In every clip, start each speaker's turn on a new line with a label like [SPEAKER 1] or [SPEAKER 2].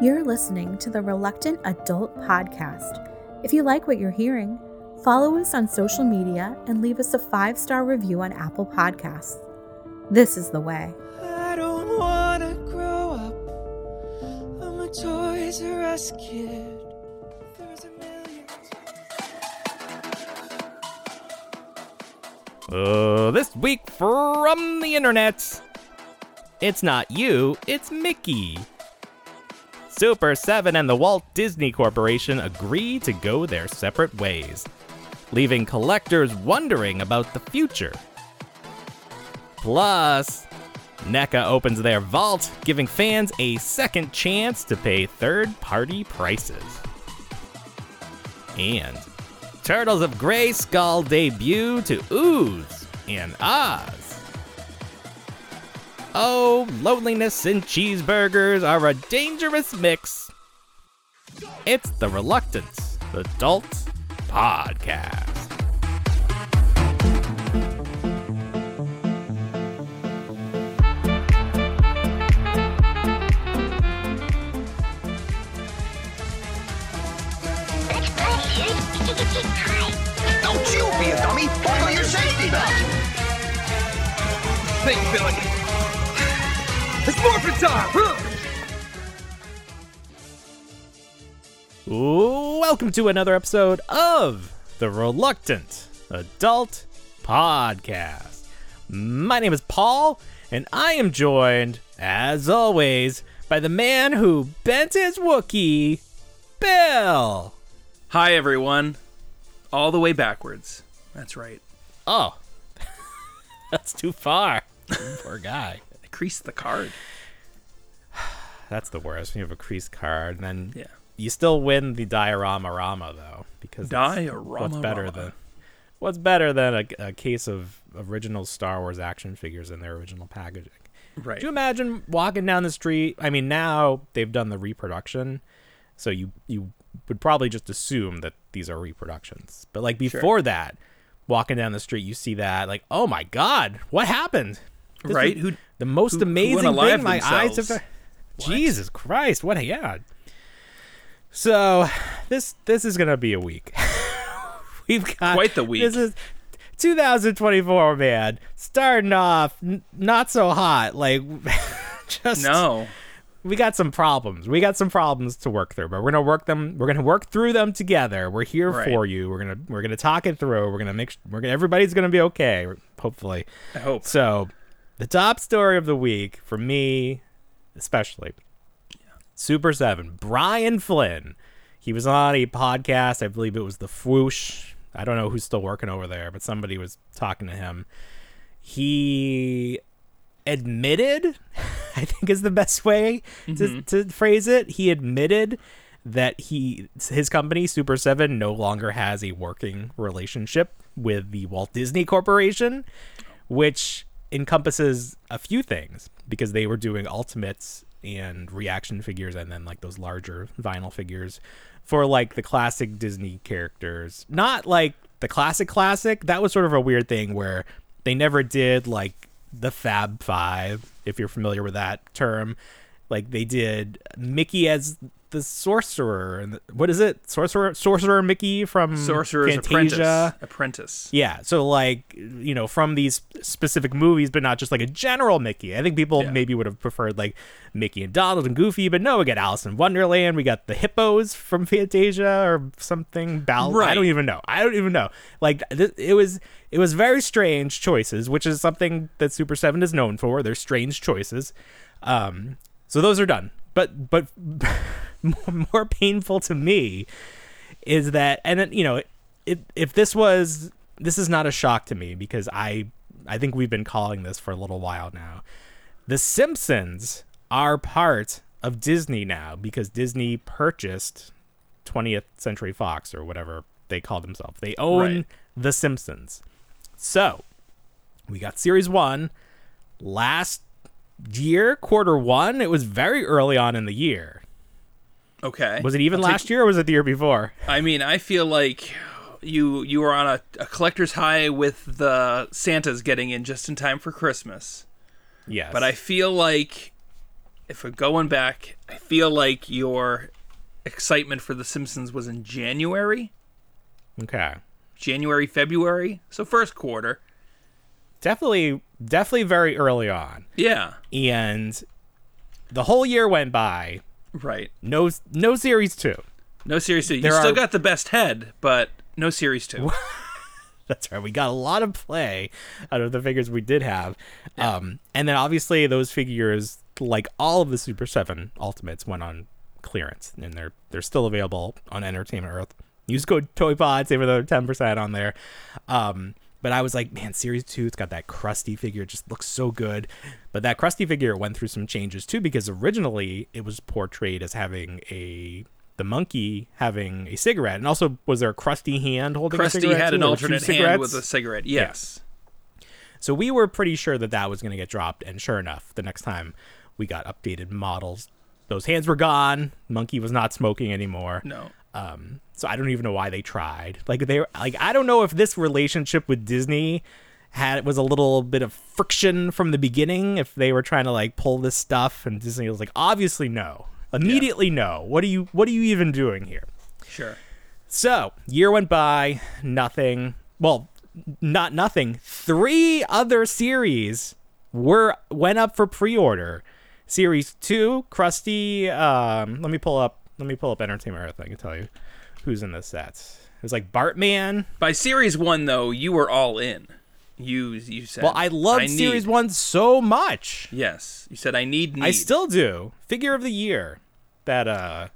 [SPEAKER 1] You're listening to the Reluctant Adult Podcast. If you like what you're hearing, follow us on social media and leave us a five star review on Apple Podcasts. This is the way.
[SPEAKER 2] I don't wanna grow up. I'm a Toys R Us kid. There's a million.
[SPEAKER 3] Uh, this week from the internet. It's not you, it's Mickey. Super 7 and the Walt Disney Corporation agree to go their separate ways, leaving collectors wondering about the future. Plus, NECA opens their vault, giving fans a second chance to pay third party prices. And Turtles of Grayskull debut to Ooze and Oz. Oh, loneliness and cheeseburgers are a dangerous mix. It's the Reluctance Adult Podcast.
[SPEAKER 4] Don't you be a dummy! Buckle your safety belt!
[SPEAKER 5] Think, Billy. It's morphin' time! Huh?
[SPEAKER 3] Welcome to another episode of the Reluctant Adult Podcast. My name is Paul, and I am joined, as always, by the man who bent his Wookiee, Bill.
[SPEAKER 5] Hi, everyone. All the way backwards. That's right.
[SPEAKER 3] Oh, that's too far. Poor guy.
[SPEAKER 5] Crease the card.
[SPEAKER 3] That's the worst. When you have a creased card, and then
[SPEAKER 5] Yeah.
[SPEAKER 3] you still win the diorama rama though, because
[SPEAKER 5] Diorama
[SPEAKER 3] What's better than what's better than a, a case of original Star Wars action figures in their original packaging?
[SPEAKER 5] Right.
[SPEAKER 3] Could you imagine walking down the street? I mean, now they've done the reproduction, so you you would probably just assume that these are reproductions. But like before that, walking down the street, you see that like, oh my god, what happened? This
[SPEAKER 5] Right? Who-
[SPEAKER 3] the most
[SPEAKER 5] who- who
[SPEAKER 3] amazing
[SPEAKER 5] unalive
[SPEAKER 3] thing my eyes have.
[SPEAKER 5] themselves?
[SPEAKER 3] Jesus Christ! What a yeah. So this this is gonna be a week. We've got
[SPEAKER 5] Quite the week.
[SPEAKER 3] This is 2024, man. Starting off n- not so hot. Like just
[SPEAKER 5] No.
[SPEAKER 3] we got some problems. We got some problems to work through, but we're gonna work them. We're gonna work through them together. We're here
[SPEAKER 5] Right.
[SPEAKER 3] for you. We're gonna we're gonna talk it through. We're gonna make. We're gonna. Everybody's gonna be okay. Hopefully.
[SPEAKER 5] I hope.
[SPEAKER 3] So, the top story of the week for me, especially, Super Seven. Brian Flynn. He was on a podcast. I believe it was the Fwoosh. I don't know who's still working over there, but somebody was talking to him. He admitted, I think is the best way to, mm-hmm. to phrase it. He admitted that he his company Super 7 no longer has a working relationship with the Walt Disney Corporation, which encompasses a few things because they were doing ultimates and reaction figures and then like those larger vinyl figures for like the classic Disney characters. Not like the classic classic. That was sort of a weird thing where they never did like the Fab 5 if you're familiar with that term. Like they did Mickey as the sorcerer and the, what is it? Sorcerer Sorcerer Mickey from
[SPEAKER 5] Sorcerer's
[SPEAKER 3] Fantasia.
[SPEAKER 5] Apprentice. Apprentice.
[SPEAKER 3] Yeah, so like you know from these specific movies, but not just like a general Mickey. I think people
[SPEAKER 5] Yeah.
[SPEAKER 3] maybe would have preferred like Mickey and Donald and Goofy, but no, we got Alice in Wonderland, we got the hippos from Fantasia or something. Bal- I don't even know. I don't even know. Like th- it was it was very strange choices, which is something that Super Seven is known for. They're strange choices. Um, so those are done. But but more, more painful to me is that and then you know if if this was this is not a shock to me because I I think we've been calling this for a little while now. The Simpsons are part of Disney now because Disney purchased 20th Century Fox or whatever they call themselves. They own
[SPEAKER 5] Right.
[SPEAKER 3] The Simpsons. So, we got series 1 last year, quarter 1. It was very early on in the year.
[SPEAKER 5] Okay.
[SPEAKER 3] Was it even
[SPEAKER 5] I'll take-
[SPEAKER 3] last year or was it the year before?
[SPEAKER 5] I mean, I feel like you you were on a, a collector's high with the Santas getting in just in time for Christmas.
[SPEAKER 3] Yes.
[SPEAKER 5] But I feel like if we're going back, I feel like your excitement for The Simpsons was in January,
[SPEAKER 3] Okay.
[SPEAKER 5] January, February, so first quarter.
[SPEAKER 3] Definitely, definitely very early on.
[SPEAKER 5] Yeah,
[SPEAKER 3] And the whole year went by.
[SPEAKER 5] Right.
[SPEAKER 3] No, no series two.
[SPEAKER 5] No series two. You
[SPEAKER 3] There
[SPEAKER 5] still
[SPEAKER 3] are-
[SPEAKER 5] got the best head, but no series two.
[SPEAKER 3] That's right. We got a lot of play out of the figures we did have. Um, and then obviously those figures, like all of the Super Seven Ultimates, went on clearance, and they're they're still available on Entertainment Earth. Use code TOYPOD, save another ten percent on there. Um, but I was like, man, Series Two, it's got that Krusty figure. It just looks so good. But that Krusty figure went through some changes too, because originally it was portrayed as having a the monkey having a cigarette, and also was there a Krusty hand holding a cigarette?
[SPEAKER 5] had
[SPEAKER 3] too?
[SPEAKER 5] an
[SPEAKER 3] There were two
[SPEAKER 5] alternate hand with a cigarette. Yes.
[SPEAKER 3] So we were pretty sure that that was going to get dropped, and sure enough, the next time we got updated models, those hands were gone. Monkey was not smoking anymore.
[SPEAKER 5] No.
[SPEAKER 3] Um, so I don't even know why they tried. Like they like I don't know if this relationship with Disney had was a little bit of friction from the beginning. If they were trying to like pull this stuff, and Disney was like, obviously no, immediately no. What are you What are you even doing here?
[SPEAKER 5] Sure.
[SPEAKER 3] So, year went by, nothing. Well, not nothing. Three other series were went up for pre-order. Series 2, Krusty, um, let me pull up let me pull up Entertainment Earth. I can tell you who's in the sets. It was like Bartman.
[SPEAKER 5] By series one, though, you were all in. You you said.
[SPEAKER 3] Well, I loved
[SPEAKER 5] need-
[SPEAKER 3] Series 1 so much.
[SPEAKER 5] Yes, you said I need. need.
[SPEAKER 3] I still do. Figure of the year. That uh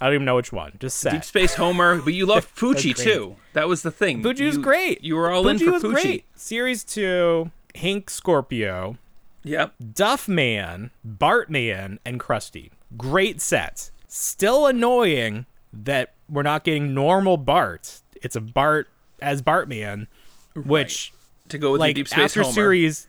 [SPEAKER 3] I don't even know which one. Just set.
[SPEAKER 5] Deep Space Homer, but you loved Poochie too. That was the thing.
[SPEAKER 3] Poochie was great.
[SPEAKER 5] You were all in
[SPEAKER 3] Poochie
[SPEAKER 5] for
[SPEAKER 3] was great. Series 2, Hank Scorpio.
[SPEAKER 5] Yep.
[SPEAKER 3] Duffman, Bartman, and Krusty. Great sets. Still annoying that we're not getting normal Bart. It's a Bart as Bartman, which
[SPEAKER 5] To go with
[SPEAKER 3] like
[SPEAKER 5] the Deep Space
[SPEAKER 3] after
[SPEAKER 5] Homer.
[SPEAKER 3] series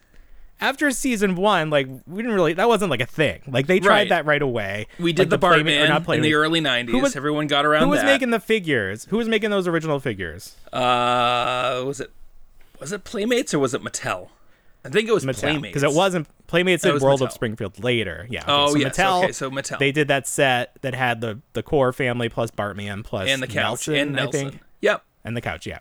[SPEAKER 3] after season one, like we didn't really that wasn't like a thing. Like they tried
[SPEAKER 5] Right.
[SPEAKER 3] that right away.
[SPEAKER 5] we did
[SPEAKER 3] Like,
[SPEAKER 5] the,
[SPEAKER 3] or
[SPEAKER 5] Bartman
[SPEAKER 3] not
[SPEAKER 5] in the early '90s.
[SPEAKER 3] Who was-
[SPEAKER 5] Everyone got around
[SPEAKER 3] Who was
[SPEAKER 5] that.
[SPEAKER 3] making the figures? Who was making those original figures?
[SPEAKER 5] Uh, was it was it Playmates or was it Mattel? I think it was Playmates
[SPEAKER 3] because it wasn't Playmates did
[SPEAKER 5] was
[SPEAKER 3] World of Springfield later. Yeah. okay,
[SPEAKER 5] Oh,
[SPEAKER 3] so
[SPEAKER 5] yes,
[SPEAKER 3] Mattel,
[SPEAKER 5] okay, so Mattel.
[SPEAKER 3] They did that set that had the the core family plus Bartman plus
[SPEAKER 5] and the couch
[SPEAKER 3] Nelson,
[SPEAKER 5] and Nelson.
[SPEAKER 3] I think,
[SPEAKER 5] Yep.
[SPEAKER 3] and the couch. Yeah.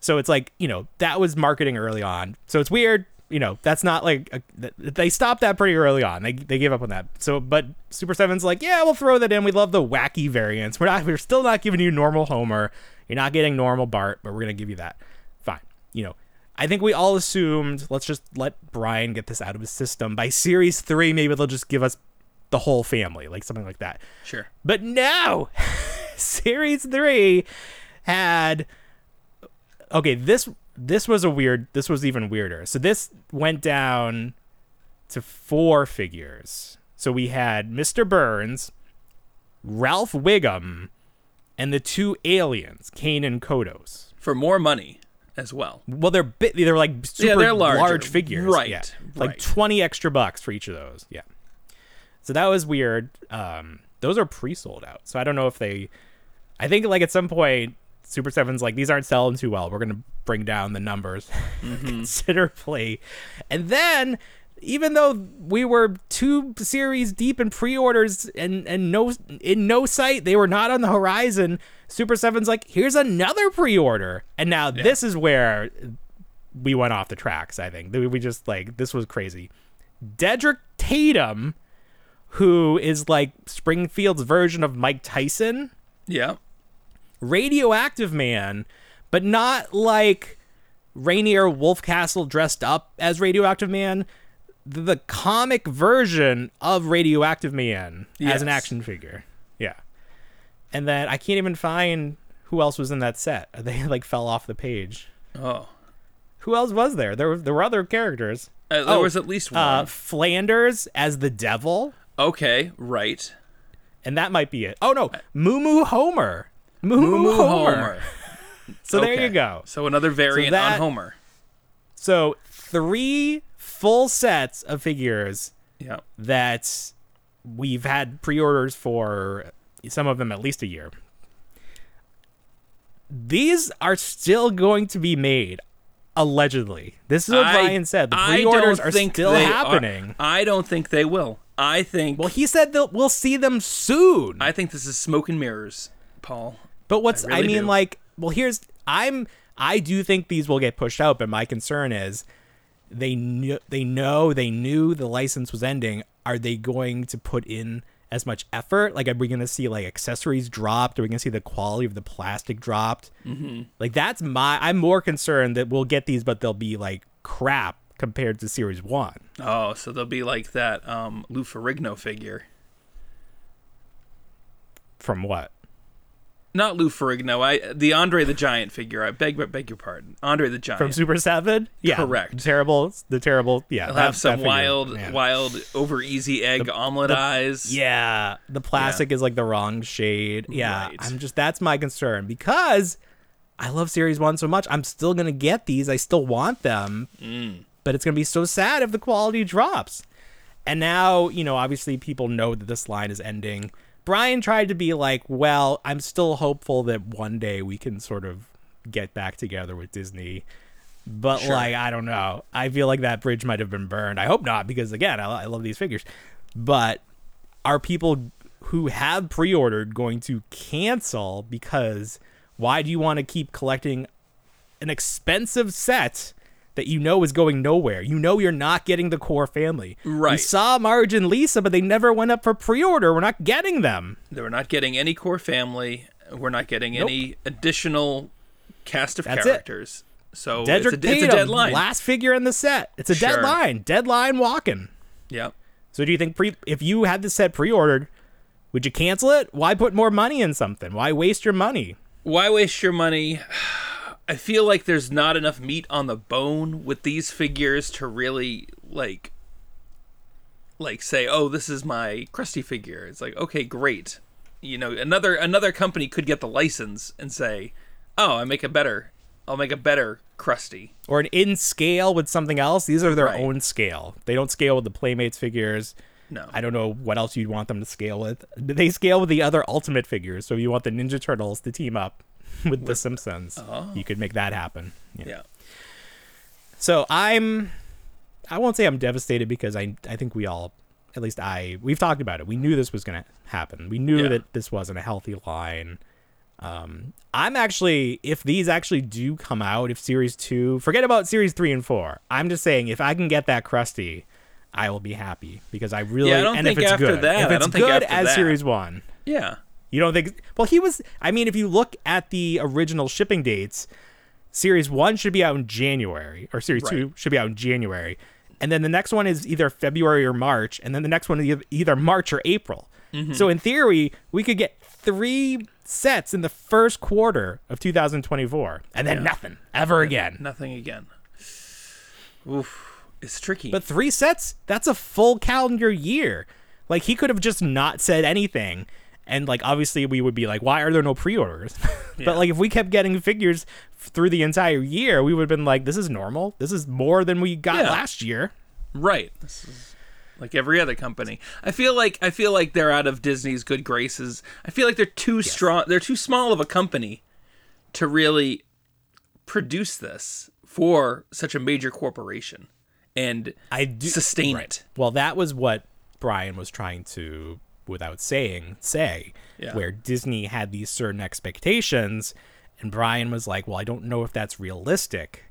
[SPEAKER 3] So it's like you know that was marketing early on. So it's weird. You know that's not like a, they stopped that pretty early on. They they gave up on that. So but Super Seven's like yeah we'll throw that in. We love the wacky variants. We're not we're still not giving you normal Homer. You're not getting normal Bart, but we're gonna give you that. Fine. You know. I think we all assumed let's just let Brian get this out of his system. By series three, maybe they'll just give us the whole family, like something like that.
[SPEAKER 5] Sure.
[SPEAKER 3] But no, series three had okay. This this was a weird. This was even weirder. So this went down to four figures. So we had Mr. Burns, Ralph Wiggum, and the two aliens, Kang and Kodos.
[SPEAKER 5] For more money as well.
[SPEAKER 3] Well, they're bit. They're like super
[SPEAKER 5] they're larger.
[SPEAKER 3] large figures,
[SPEAKER 5] Right,
[SPEAKER 3] Yeah, like
[SPEAKER 5] right.
[SPEAKER 3] twenty extra bucks for each of those. Yeah. So that was weird. Um, those are pre-sold out, so I don't know if they. I think like at some point, Super Seven's like these aren't selling too well. We're gonna bring down the numbers
[SPEAKER 5] Mm-hmm.
[SPEAKER 3] considerably, and then. Even though we were two series deep in pre-orders and and no in no sight, they were not on the horizon. Super Seven's like, here's another pre-order, and now this is where we went off the tracks. I think we we just like this was crazy. Dedrick Tatum, who is like Springfield's version of Mike Tyson,
[SPEAKER 5] Yeah.
[SPEAKER 3] Radioactive Man, but not like Rainier Wolfcastle dressed up as Radioactive Man. The, the comic version of Radioactive Man as an action figure. And then I can't even find who else was in that set. They like fell off the page.
[SPEAKER 5] Oh.
[SPEAKER 3] Who else was there? There were there were other characters.
[SPEAKER 5] Uh, there
[SPEAKER 3] Oh,
[SPEAKER 5] was at least one.
[SPEAKER 3] Uh, Flanders as the devil,
[SPEAKER 5] okay. Right.
[SPEAKER 3] and that might be it. Oh no, Moo Moo Homer. Moo
[SPEAKER 5] Moo
[SPEAKER 3] Homer.
[SPEAKER 5] Homer.
[SPEAKER 3] So there you go.
[SPEAKER 5] So another variant
[SPEAKER 3] that-
[SPEAKER 5] on Homer.
[SPEAKER 3] So three full sets of figures
[SPEAKER 5] Yeah.
[SPEAKER 3] that we've had pre-orders for some of them at least a year. These are still going to be made allegedly. This is what
[SPEAKER 5] I-
[SPEAKER 3] Brian said. The pre-orders are still happening.
[SPEAKER 5] Are, I don't think they will. I think.
[SPEAKER 3] Well, he said that we'll see them soon.
[SPEAKER 5] I think this is smoke and mirrors, Paul.
[SPEAKER 3] But what's
[SPEAKER 5] I
[SPEAKER 3] I, mean
[SPEAKER 5] do.
[SPEAKER 3] like well here's I'm I do think these will get pushed out, but my concern is they knew they know they knew the license was ending. Are they going to put in as much effort? Like are we gonna see like accessories dropped? Are we gonna see the quality of the plastic dropped? Mm-hmm. Like that's my I'm more concerned that we'll get these, but they'll be like crap compared to series one.
[SPEAKER 5] Oh, so they'll be like that um, Lou Ferrigno figure.
[SPEAKER 3] From what?
[SPEAKER 5] Not Lou Ferrigno. I the Andre the Giant figure. I beg beg your pardon. Andre the Giant.
[SPEAKER 3] From Super Seven? Yeah.
[SPEAKER 5] Correct.
[SPEAKER 3] Terrible the terrible yeah. That-
[SPEAKER 5] have some
[SPEAKER 3] that
[SPEAKER 5] wild,
[SPEAKER 3] man.
[SPEAKER 5] wild, over easy egg omelet eyes.
[SPEAKER 3] Yeah, the plastic is like the wrong shade. Yeah,
[SPEAKER 5] Right.
[SPEAKER 3] I'm just that's my concern because I love Series One so much. I'm still gonna get these. I still want them,
[SPEAKER 5] Mm.
[SPEAKER 3] but it's gonna be so sad if the quality drops. And now, you know, obviously people know that this line is ending. Brian tried to be like, well, I'm still hopeful that one day we can sort of get back together with Disney. But
[SPEAKER 5] Sure.
[SPEAKER 3] like, I don't know. I feel like that bridge might have been burned. I hope not, because again, I, I love these figures. But are people who have pre-ordered going to cancel because why do you want to keep collecting an expensive set that you know is going nowhere? You know you're not getting the core family.
[SPEAKER 5] Right.
[SPEAKER 3] We saw Marge and Lisa, but they never went up for pre-order. We're not getting them.
[SPEAKER 5] We're not getting any core family. We're not getting any additional cast of
[SPEAKER 3] That's it.
[SPEAKER 5] characters. So
[SPEAKER 3] Dedrick
[SPEAKER 5] it's a, it's a deadline.
[SPEAKER 3] last figure in the set. It's a
[SPEAKER 5] Sure.
[SPEAKER 3] deadline. Deadline walking.
[SPEAKER 5] Yep.
[SPEAKER 3] So do you think pre if you had the set pre-ordered, would you cancel it? Why put more money in something? Why waste your money?
[SPEAKER 5] Why waste your money? I feel like there's not enough meat on the bone with these figures to really like like say, "Oh, this is my Krusty figure." It's like, "Okay, great." You know, another another company could get the license and say, "Oh, I make a better I'll make a better Krusty."
[SPEAKER 3] Or an in scale with something else? These are their
[SPEAKER 5] Right.
[SPEAKER 3] own scale. They don't scale with the Playmates figures.
[SPEAKER 5] No.
[SPEAKER 3] I don't know what else you'd want them to scale with. They scale with the other Ultimate figures. So if you want the Ninja Turtles to team up with the Simpsons, you could make that happen. Yeah.
[SPEAKER 5] yeah.
[SPEAKER 3] So I'm I won't say I'm devastated because I I think we all at least I we've talked about it. We knew this was to happen. We knew
[SPEAKER 5] Yeah.
[SPEAKER 3] that this wasn't a healthy line. Um I'm actually if these actually do come out, if series 2, forget about series 3 and 4. I'm just saying if I can get that Krusty, I will be happy because I really
[SPEAKER 5] Yeah, I don't
[SPEAKER 3] and
[SPEAKER 5] think
[SPEAKER 3] if it's
[SPEAKER 5] after
[SPEAKER 3] good,
[SPEAKER 5] that-
[SPEAKER 3] if
[SPEAKER 5] I
[SPEAKER 3] it's
[SPEAKER 5] don't think
[SPEAKER 3] good
[SPEAKER 5] after
[SPEAKER 3] as
[SPEAKER 5] that.
[SPEAKER 3] series 1.
[SPEAKER 5] Yeah.
[SPEAKER 3] You don't think? Well, he was. I mean, if you look at the original shipping dates, Series One should be out in January, or Series Two should be out in January, and then the next one is either February or March, and then the next one is either March or April. Mm-hmm. So in theory, we could get three sets in the first quarter of 2024, and then nothing ever again.
[SPEAKER 5] Nothing again. Oof. It's tricky.
[SPEAKER 3] But three sets, that's a full calendar year. Like he could have just not said anything. And like obviously we would be like, why are there no pre-orders?
[SPEAKER 5] Yeah.
[SPEAKER 3] but like if we kept getting figures through the entire year, we would have been like, this is normal. This is more than we got
[SPEAKER 5] Yeah.
[SPEAKER 3] last year.
[SPEAKER 5] Right. This is like every other company. I feel like I feel like they're out of Disney's good graces. I feel like they're too strong. They're too small of a company to really produce this for such a major corporation and
[SPEAKER 3] I do
[SPEAKER 5] sustain
[SPEAKER 3] right.
[SPEAKER 5] it.
[SPEAKER 3] Well, that was what Brian was trying to, without saying, say,
[SPEAKER 5] Yeah.
[SPEAKER 3] where Disney had these certain expectations, and Brian was like, "Well, I don't know if that's realistic."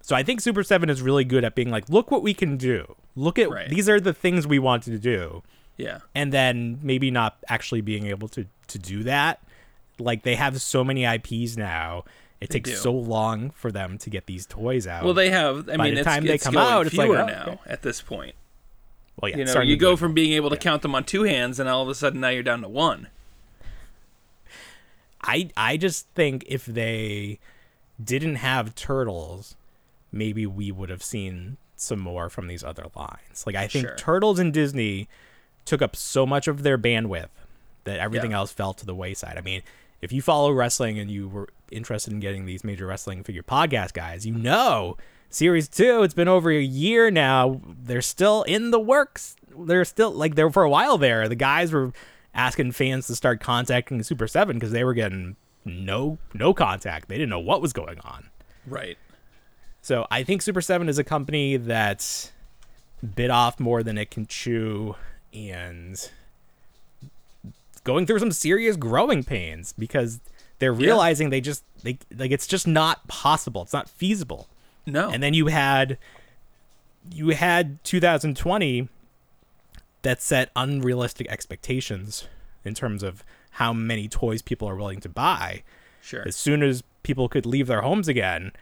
[SPEAKER 3] So I think Super Seven is really good at being like, "Look what we can do. Look at
[SPEAKER 5] Right.
[SPEAKER 3] these are the things we wanted to do,"
[SPEAKER 5] Yeah.
[SPEAKER 3] and then maybe not actually being able to to do that. Like they have so many IPs now. It takes
[SPEAKER 5] do.
[SPEAKER 3] so long for them to get these toys out.
[SPEAKER 5] Well, they have. I
[SPEAKER 3] By
[SPEAKER 5] mean,
[SPEAKER 3] the
[SPEAKER 5] it's,
[SPEAKER 3] time they come out, it's like, oh,
[SPEAKER 5] now
[SPEAKER 3] okay.
[SPEAKER 5] at this point.
[SPEAKER 3] Well, yeah,
[SPEAKER 5] You know, you go from being able to count them on two hands, and all of a sudden now you're down to one.
[SPEAKER 3] I I just think if they didn't have turtles, maybe we would have seen some more from these other lines. Like I think
[SPEAKER 5] Sure.
[SPEAKER 3] Turtles and Disney took up so much of their bandwidth that everything
[SPEAKER 5] Yeah.
[SPEAKER 3] else fell to the wayside. I mean, if you follow wrestling and you were interested in getting these major wrestling figure podcast guys, you know series 2, it's been over a year now. They're still in the works. They're still like there for a while there. The guys were asking fans to start contacting Super 7 because they were getting no no contact. They didn't know what was going on.
[SPEAKER 5] Right.
[SPEAKER 3] So I think Super 7 is a company that's bit off more than it can chew and going through some serious growing pains because they're realizing they just they like it's just not possible. It's not feasible.
[SPEAKER 5] No.
[SPEAKER 3] And then you had you had 2020 that set unrealistic expectations in terms of how many toys people are willing to buy.
[SPEAKER 5] sure.
[SPEAKER 3] As soon as people could leave their homes again,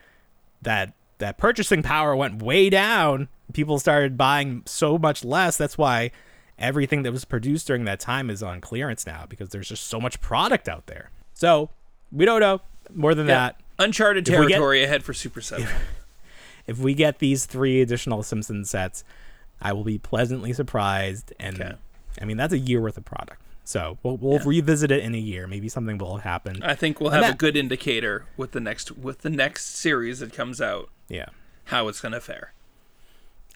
[SPEAKER 3] that that purchasing power went way down. People started buying so much less. That's why everything that was produced during that time is on clearance now because there's just so much product out there. So we don't know more than
[SPEAKER 5] Yeah.
[SPEAKER 3] that.
[SPEAKER 5] Uncharted
[SPEAKER 3] we get-
[SPEAKER 5] territory ahead for Super 7.
[SPEAKER 3] If we get these three additional Simpsons sets, I will be pleasantly surprised. And
[SPEAKER 5] Okay.
[SPEAKER 3] I mean, that's a year worth of product. So we'll, we'll revisit it in a year. Maybe something will have happened.
[SPEAKER 5] I think we'll have a good indicator with the next with the next series that comes out
[SPEAKER 3] yeah.
[SPEAKER 5] how it's going to fare.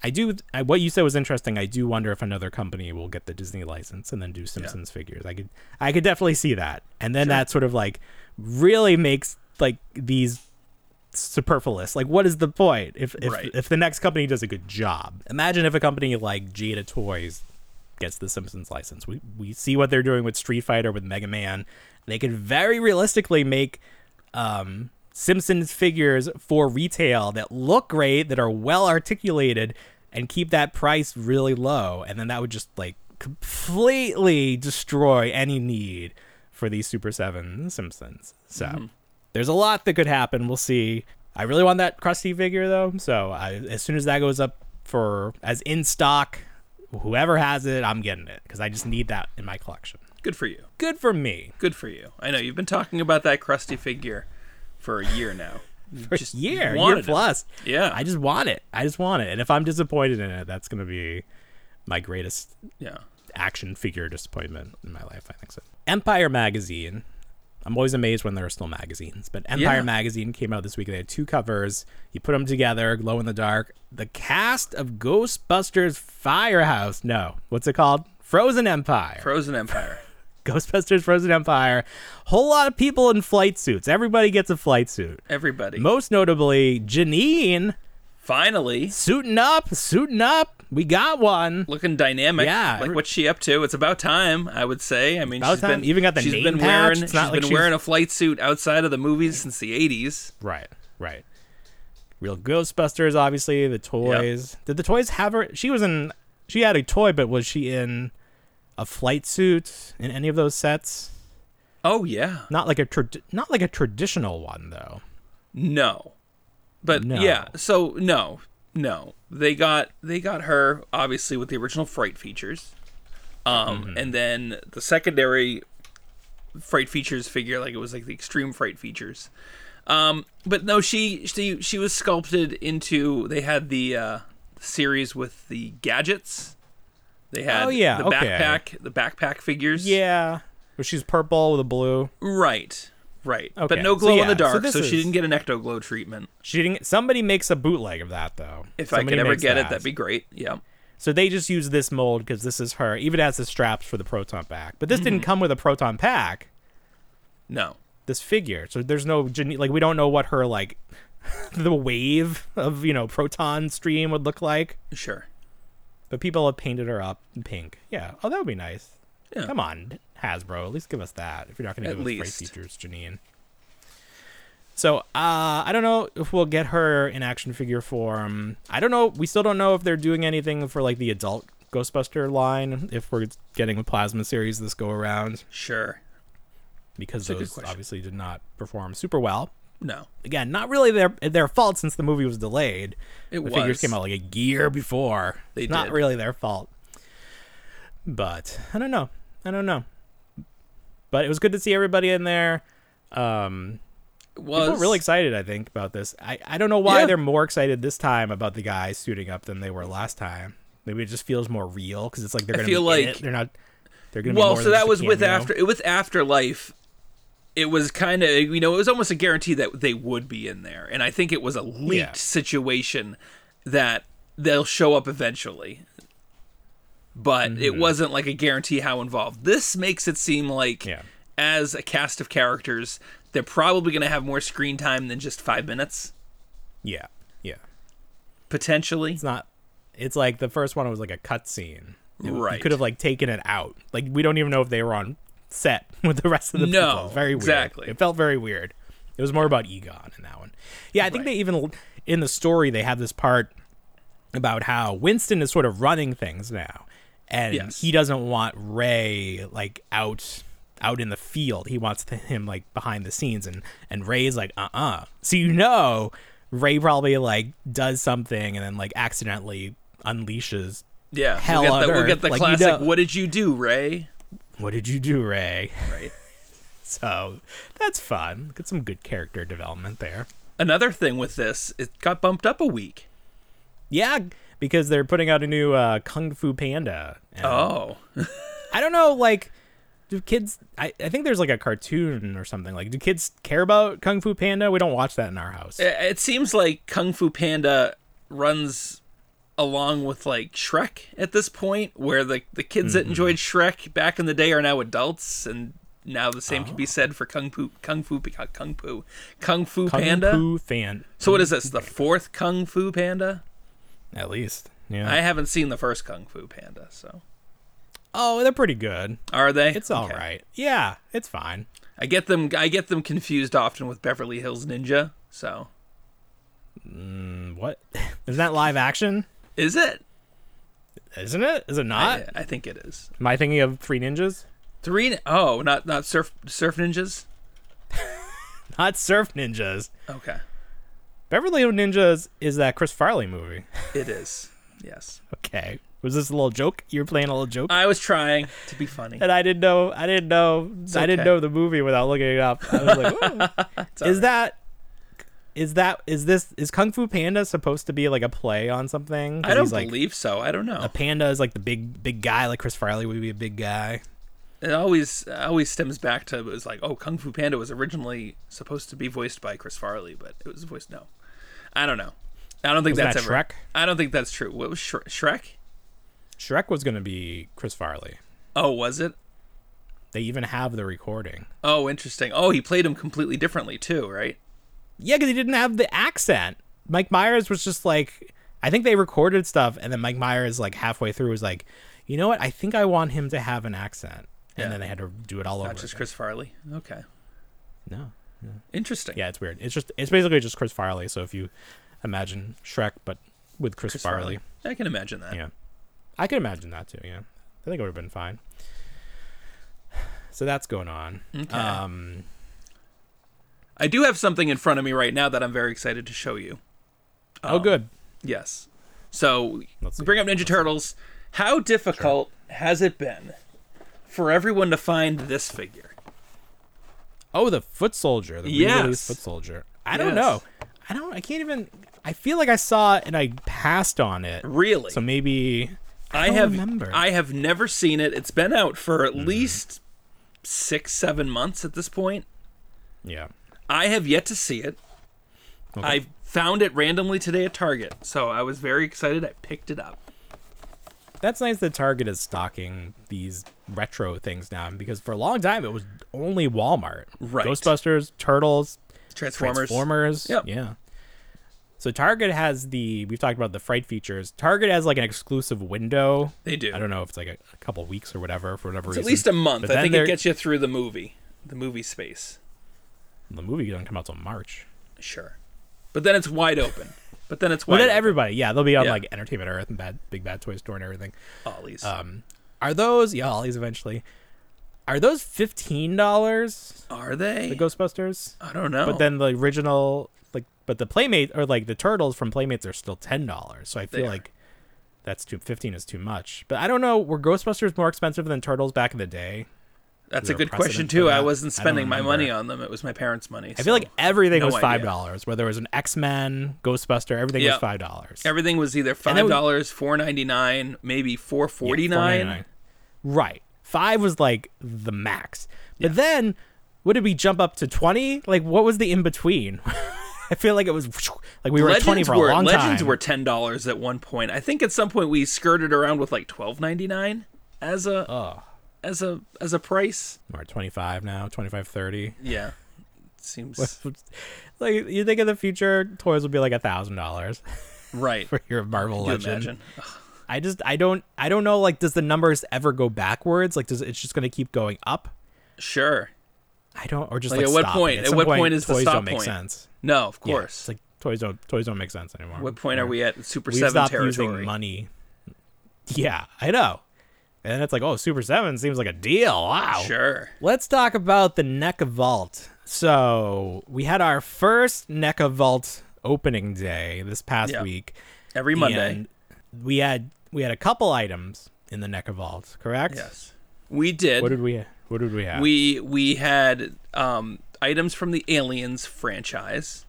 [SPEAKER 3] I do. I, what you said was interesting. I do wonder if another company will get the Disney license and then do Simpsons figures. I could, I could definitely see that. And then that sort of like really makes like these superfluous. Like, what is the point if if,
[SPEAKER 5] Right.
[SPEAKER 3] if the next company does a good job? Imagine if a company like Jada Toys gets the Simpsons license. We we see what they're doing with Street Fighter with Mega Man. They could very realistically make um, Simpsons figures for retail that look great, that are well articulated, and keep that price really low. And then that would just like completely destroy any need for these Super 7 Simpsons. So there's a lot that could happen. We'll see. I really want that Krusty figure though. So I, as soon as that goes up for as in stock, whoever has it, I'm getting it because I just need that in my collection.
[SPEAKER 5] Good for you.
[SPEAKER 3] Good for me.
[SPEAKER 5] Good for you. I know you've been talking about that Krusty figure for a year now.
[SPEAKER 3] For
[SPEAKER 5] just
[SPEAKER 3] a year, year
[SPEAKER 5] wanted it.
[SPEAKER 3] plus.
[SPEAKER 5] Yeah.
[SPEAKER 3] I just want it. I just want it. And if I'm disappointed in it, that's gonna be my greatest
[SPEAKER 5] Yeah.
[SPEAKER 3] action figure disappointment in my life. I think so. Empire magazine. I'm always amazed when there are still magazines, but Empire
[SPEAKER 5] Yeah.
[SPEAKER 3] magazine came out this week. They had two covers. You put them together, glow in the dark. The cast of Ghostbusters Firehouse. No, what's it called? Frozen Empire.
[SPEAKER 5] Frozen Empire.
[SPEAKER 3] Ghostbusters Frozen Empire. Whole lot of people in flight suits. Everybody gets a flight suit.
[SPEAKER 5] Everybody.
[SPEAKER 3] Most notably, Janine
[SPEAKER 5] Finally,
[SPEAKER 3] suiting up, suiting up. We got one.
[SPEAKER 5] looking dynamic.
[SPEAKER 3] Yeah.
[SPEAKER 5] Like what's she up to? It's about time, I would say. I mean, she's
[SPEAKER 3] time.
[SPEAKER 5] been
[SPEAKER 3] Even got the
[SPEAKER 5] she's
[SPEAKER 3] name
[SPEAKER 5] been
[SPEAKER 3] patch.
[SPEAKER 5] wearing
[SPEAKER 3] It's
[SPEAKER 5] she's
[SPEAKER 3] not like
[SPEAKER 5] been
[SPEAKER 3] she's-
[SPEAKER 5] wearing a flight suit outside of the movies since the 80s.
[SPEAKER 3] Right, right. Real Ghostbusters, obviously. The toys. Did the toys have her? She was in. She had a toy, but was she in a flight suit in any of those sets?
[SPEAKER 5] Oh yeah.
[SPEAKER 3] Not like a trad- not like a traditional one though.
[SPEAKER 5] No. But
[SPEAKER 3] No.
[SPEAKER 5] yeah, so no. No. They got they got her obviously with the original fright features. Um
[SPEAKER 3] Mm-hmm.
[SPEAKER 5] and then the secondary fright features figure like it was like the extreme fright features. Um but no she she she was sculpted into they had the uh series with the gadgets. They had
[SPEAKER 3] Oh, yeah,
[SPEAKER 5] the
[SPEAKER 3] okay.
[SPEAKER 5] backpack the backpack figures.
[SPEAKER 3] Yeah, but she's purple with a blue.
[SPEAKER 5] Right. Right.
[SPEAKER 3] Okay,
[SPEAKER 5] But no
[SPEAKER 3] so
[SPEAKER 5] glow in the dark, so,
[SPEAKER 3] this
[SPEAKER 5] she
[SPEAKER 3] is-
[SPEAKER 5] didn't get an ecto glow treatment.
[SPEAKER 3] She didn't. Somebody makes a bootleg of that though.
[SPEAKER 5] If I
[SPEAKER 3] Somebody
[SPEAKER 5] could ever get it,
[SPEAKER 3] that.
[SPEAKER 5] that'd be great. Yeah.
[SPEAKER 3] So they just use this mold because this is her. Even has the straps for the proton pack, but this didn't
[SPEAKER 5] Mm-hmm.
[SPEAKER 3] come with a proton pack.
[SPEAKER 5] No.
[SPEAKER 3] This figure, so there's no like we don't know what her like the wave of you know proton stream would look like.
[SPEAKER 5] Sure.
[SPEAKER 3] But people have painted her up in pink. Yeah. Oh, that would be nice.
[SPEAKER 5] Yeah.
[SPEAKER 3] Come on, Hasbro, at least give us that. If you're not going to give us great features, Janine. So uh, I don't know if we'll get her in action figure form. I don't know. We still don't know if they're doing anything for like the adult Ghostbuster line. If we're getting the plasma series this go around,
[SPEAKER 5] Sure.
[SPEAKER 3] because
[SPEAKER 5] good
[SPEAKER 3] those obviously did not perform super well.
[SPEAKER 5] No.
[SPEAKER 3] Again, not really their their fault since the movie was delayed.
[SPEAKER 5] It
[SPEAKER 3] the
[SPEAKER 5] was.
[SPEAKER 3] figures came out like a year before.
[SPEAKER 5] They
[SPEAKER 3] not
[SPEAKER 5] did.
[SPEAKER 3] really their fault. But I don't know. I don't know. But it was good to see everybody in there. Um,
[SPEAKER 5] Was
[SPEAKER 3] people really excited, I think, about this. I, I don't know why
[SPEAKER 5] Yeah.
[SPEAKER 3] they're more excited this time about the guys suiting up than they were last time. Maybe it just feels more real because it's like they're going to
[SPEAKER 5] feel
[SPEAKER 3] be in
[SPEAKER 5] like-
[SPEAKER 3] it. They're not. They're going to be
[SPEAKER 5] Well, so that was with after with Afterlife. It was kind of you know it was almost a guarantee that they would be in there, and I think it was a leaked
[SPEAKER 3] Yeah.
[SPEAKER 5] situation that they'll show up eventually. But
[SPEAKER 3] Mm-hmm.
[SPEAKER 5] it wasn't like a guarantee how involved. This makes it seem like
[SPEAKER 3] Yeah.
[SPEAKER 5] as a cast of characters, they're probably going to have more screen time than just five minutes,
[SPEAKER 3] Yeah, yeah.
[SPEAKER 5] potentially.
[SPEAKER 3] It's not. It's like the first one was like a cutscene, You
[SPEAKER 5] Right.
[SPEAKER 3] could have like taken it out. Like we don't even know if they were on set with the rest of the
[SPEAKER 5] No,
[SPEAKER 3] people. Very weird.
[SPEAKER 5] exactly.
[SPEAKER 3] It felt very weird. It was more about Egon in that one. Yeah, I think they even in the story they have this part about how Winston is sort of running things now, and
[SPEAKER 5] Yes.
[SPEAKER 3] he doesn't want Ray like out out in the field. He wants him like behind the scenes, and and Ray's like, uh uh So you know, Ray probably like does something and then like accidentally unleashes.
[SPEAKER 5] Yeah,
[SPEAKER 3] Hell
[SPEAKER 5] we'll get the, we'll get the
[SPEAKER 3] Like, you
[SPEAKER 5] classic.
[SPEAKER 3] know-
[SPEAKER 5] What did you do, Ray?
[SPEAKER 3] What did you do, Ray?
[SPEAKER 5] Right.
[SPEAKER 3] So that's fun. Get some good character development there.
[SPEAKER 5] Another thing with this, it got bumped up a week.
[SPEAKER 3] Yeah, because they're putting out a new uh, Kung Fu Panda.
[SPEAKER 5] Oh,
[SPEAKER 3] I don't know, like, do kids? I, I think there's like a cartoon or something. Like, do kids care about Kung Fu Panda? We don't watch that in our house.
[SPEAKER 5] it, it seems like Kung Fu Panda runs along with like Shrek at this point, where the the kids
[SPEAKER 3] Mm-hmm.
[SPEAKER 5] that enjoyed Shrek back in the day are now adults, and now the same
[SPEAKER 3] Oh.
[SPEAKER 5] can be said for Kung Fu Kung Fu Kung Fu Kung Fu Panda. Kung.
[SPEAKER 3] Fu fan,
[SPEAKER 5] So what is this? The fourth Kung Fu Panda?
[SPEAKER 3] At least. Yeah.
[SPEAKER 5] I haven't seen the first Kung Fu Panda, so
[SPEAKER 3] oh, they're pretty good.
[SPEAKER 5] are they?
[SPEAKER 3] It's all
[SPEAKER 5] Okay.
[SPEAKER 3] right. Yeah, it's fine.
[SPEAKER 5] I get them. I get them confused often with Beverly Hills Ninja. So
[SPEAKER 3] Mm, What? Is that live action?
[SPEAKER 5] is it?
[SPEAKER 3] Isn't it? Is it not?
[SPEAKER 5] I, I think it is.
[SPEAKER 3] Am I thinking of Three Ninjas?
[SPEAKER 5] Three. Oh, not not surf surf ninjas.
[SPEAKER 3] Not Surf Ninjas.
[SPEAKER 5] Okay,
[SPEAKER 3] Beverly Hills Ninjas is that Chris Farley movie.
[SPEAKER 5] it is. Yes,
[SPEAKER 3] Okay. Was this a little joke? You were playing a little joke?
[SPEAKER 5] I was trying to be funny.
[SPEAKER 3] and I didn't know I didn't know I didn't know the movie without looking it up. I was like, is
[SPEAKER 5] right.
[SPEAKER 3] that is that is this is Kung Fu Panda supposed to be like a play on something?
[SPEAKER 5] I don't
[SPEAKER 3] like
[SPEAKER 5] believe so. I don't know.
[SPEAKER 3] a panda is like the big big guy, like Chris Farley would be a big guy.
[SPEAKER 5] It always always stems back to it was like, oh, Kung Fu Panda was originally supposed to be voiced by Chris Farley, but it was voiced no. I don't know. I don't think
[SPEAKER 3] Wasn't
[SPEAKER 5] that's
[SPEAKER 3] that
[SPEAKER 5] ever.
[SPEAKER 3] Shrek?
[SPEAKER 5] I don't think that's true. What was Shre- Shrek?
[SPEAKER 3] Shrek was gonna be Chris Farley.
[SPEAKER 5] Oh, was it?
[SPEAKER 3] They even have the recording.
[SPEAKER 5] Oh, interesting. Oh, he played him completely differently too, right?
[SPEAKER 3] Yeah, because he didn't have the accent. Mike Myers was just like, I think they recorded stuff, and then Mike Myers, like halfway through, was like, you know what? I think I want him to have an accent, and
[SPEAKER 5] Yeah.
[SPEAKER 3] then they had to do it all over.
[SPEAKER 5] Not just
[SPEAKER 3] again.
[SPEAKER 5] Chris Farley. Okay,
[SPEAKER 3] No,
[SPEAKER 5] interesting.
[SPEAKER 3] yeah, it's weird. It's just it's basically just Chris Farley. So if you imagine Shrek, but with Chris,
[SPEAKER 5] Chris
[SPEAKER 3] Farley,
[SPEAKER 5] I can imagine that.
[SPEAKER 3] yeah, I can imagine that too. Yeah, I think it would have been fine. So that's going on.
[SPEAKER 5] Okay.
[SPEAKER 3] Um,
[SPEAKER 5] I do have something in front of me right now that I'm very excited to show you.
[SPEAKER 3] oh, good.
[SPEAKER 5] Yes. So bring up Ninja Turtles. How difficult has it been for everyone to find this figure?
[SPEAKER 3] Oh, the foot soldier, the
[SPEAKER 5] Yes.
[SPEAKER 3] foot soldier. I don't
[SPEAKER 5] Yes.
[SPEAKER 3] know. I don't. I can't even. I feel like I saw it and I passed on it.
[SPEAKER 5] Really?
[SPEAKER 3] So maybe
[SPEAKER 5] I,
[SPEAKER 3] don't
[SPEAKER 5] have
[SPEAKER 3] remember.
[SPEAKER 5] I have never seen it. It's been out for at mm-hmm. least six, seven months at this point.
[SPEAKER 3] yeah.
[SPEAKER 5] I have yet to see it.
[SPEAKER 3] Okay.
[SPEAKER 5] I found it randomly today at Target, so I was very excited. I picked it up.
[SPEAKER 3] That's nice that Target is stocking these retro things now because for a long time it was only Walmart.
[SPEAKER 5] Right.
[SPEAKER 3] Ghostbusters, Turtles,
[SPEAKER 5] Transformers.
[SPEAKER 3] Transformers.
[SPEAKER 5] Yep.
[SPEAKER 3] Yeah. So Target has the we've talked about the fright features. Target has like an exclusive window.
[SPEAKER 5] They do.
[SPEAKER 3] I don't know if it's like a, a couple weeks or whatever for whatever
[SPEAKER 5] It's at least a month.
[SPEAKER 3] But
[SPEAKER 5] I think it gets you through the movie, the movie space.
[SPEAKER 3] the movie doesn't come out till March.
[SPEAKER 5] Sure. But then it's wide open. But then it's
[SPEAKER 3] Well, then
[SPEAKER 5] open.
[SPEAKER 3] everybody, yeah, they'll be on
[SPEAKER 5] Yeah.
[SPEAKER 3] like Entertainment Earth and Bad Big Bad Toy Store and everything.
[SPEAKER 5] Ollie's.
[SPEAKER 3] Um, are those yeah, Ollie's eventually? Are those fifteen dollars?
[SPEAKER 5] Are they?
[SPEAKER 3] The Ghostbusters,
[SPEAKER 5] I don't know.
[SPEAKER 3] but then the original like, but the Playmate or like the Turtles from Playmates are still ten dollars. So I feel like that's too fifteen is too much. But I don't know. Were Ghostbusters more expensive than Turtles back in the day?
[SPEAKER 5] That's a good question too. I wasn't
[SPEAKER 3] I
[SPEAKER 5] spending my money on them. It was my parents' money.
[SPEAKER 3] I feel like everything
[SPEAKER 5] no
[SPEAKER 3] was five dollars. Whether it was an X Men, Ghostbuster, everything
[SPEAKER 5] Yeah.
[SPEAKER 3] was five dollars.
[SPEAKER 5] everything was either five dollars, four ninety nine, maybe four forty nine.
[SPEAKER 3] Right. Five was like the max. But then, would it be jump up to 20? Like, what was the in between? I feel like it was like we were at 20
[SPEAKER 5] Legends
[SPEAKER 3] for a
[SPEAKER 5] were
[SPEAKER 3] long
[SPEAKER 5] Legends
[SPEAKER 3] time.
[SPEAKER 5] were ten dollars at one point. I think at some point we skirted around with like twelve ninety nine as a
[SPEAKER 3] oh,
[SPEAKER 5] as a as a price.
[SPEAKER 3] we're 25 now, 25, 30.
[SPEAKER 5] Yeah, seems
[SPEAKER 3] like, you think in the future, toys will be like a $1,000
[SPEAKER 5] right.
[SPEAKER 3] for your Marvel
[SPEAKER 5] you
[SPEAKER 3] Legend.
[SPEAKER 5] imagine?
[SPEAKER 3] I just I don't I don't know like does the numbers ever go backwards? Like does it's just gonna keep going up?
[SPEAKER 5] Sure.
[SPEAKER 3] I don't or just
[SPEAKER 5] Like,
[SPEAKER 3] like,
[SPEAKER 5] at what
[SPEAKER 3] stop.
[SPEAKER 5] point-
[SPEAKER 3] At
[SPEAKER 5] at what point is the
[SPEAKER 3] toys
[SPEAKER 5] stop
[SPEAKER 3] don't make sense.
[SPEAKER 5] No, of course.
[SPEAKER 3] it's like toys don't toys don't make sense anymore.
[SPEAKER 5] what point are we at Super
[SPEAKER 3] We've
[SPEAKER 5] 7
[SPEAKER 3] stopped
[SPEAKER 5] territory?
[SPEAKER 3] using money. Yeah, I know. And it's like, oh, Super 7 seems like a deal. Wow.
[SPEAKER 5] Sure.
[SPEAKER 3] Let's talk about the NECA Vault. So we had our first NECA Vault opening day this past
[SPEAKER 5] Yeah.
[SPEAKER 3] week.
[SPEAKER 5] Every Monday.
[SPEAKER 3] And we had we had a couple items in the NECA Vault, correct?
[SPEAKER 5] Yes. We did.
[SPEAKER 3] What did we what did we have?
[SPEAKER 5] we we had um, items from the Aliens franchise.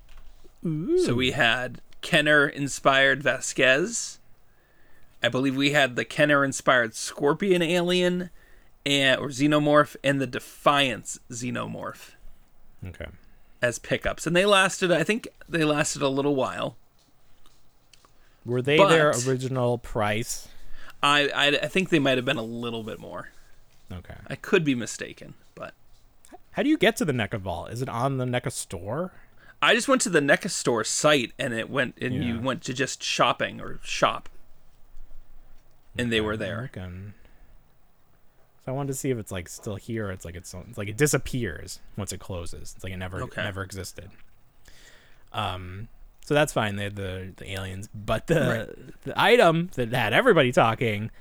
[SPEAKER 5] Ooh. So we had Kenner inspired Vasquez. I believe we had the Kenner inspired Scorpion alien and or xenomorph and the Defiance xenomorph
[SPEAKER 3] Okay.
[SPEAKER 5] as pickups. And they lasted I think they lasted a little while.
[SPEAKER 3] Were they their original price?
[SPEAKER 5] I, I I think they might have been a little bit more.
[SPEAKER 3] Okay.
[SPEAKER 5] I could be mistaken, but
[SPEAKER 3] How do you get to the NECA Vault? Is it on the NECA store?
[SPEAKER 5] I just went to the NECA store site and it went and you went to just shopping or shop. And they were there.
[SPEAKER 3] Looking. So I wanted to see if it's like still here. It's like it's, it's like it disappears once it closes. It's like it never
[SPEAKER 5] Okay.
[SPEAKER 3] never existed. Um, so that's fine. They had the the aliens, but the the item that had everybody talking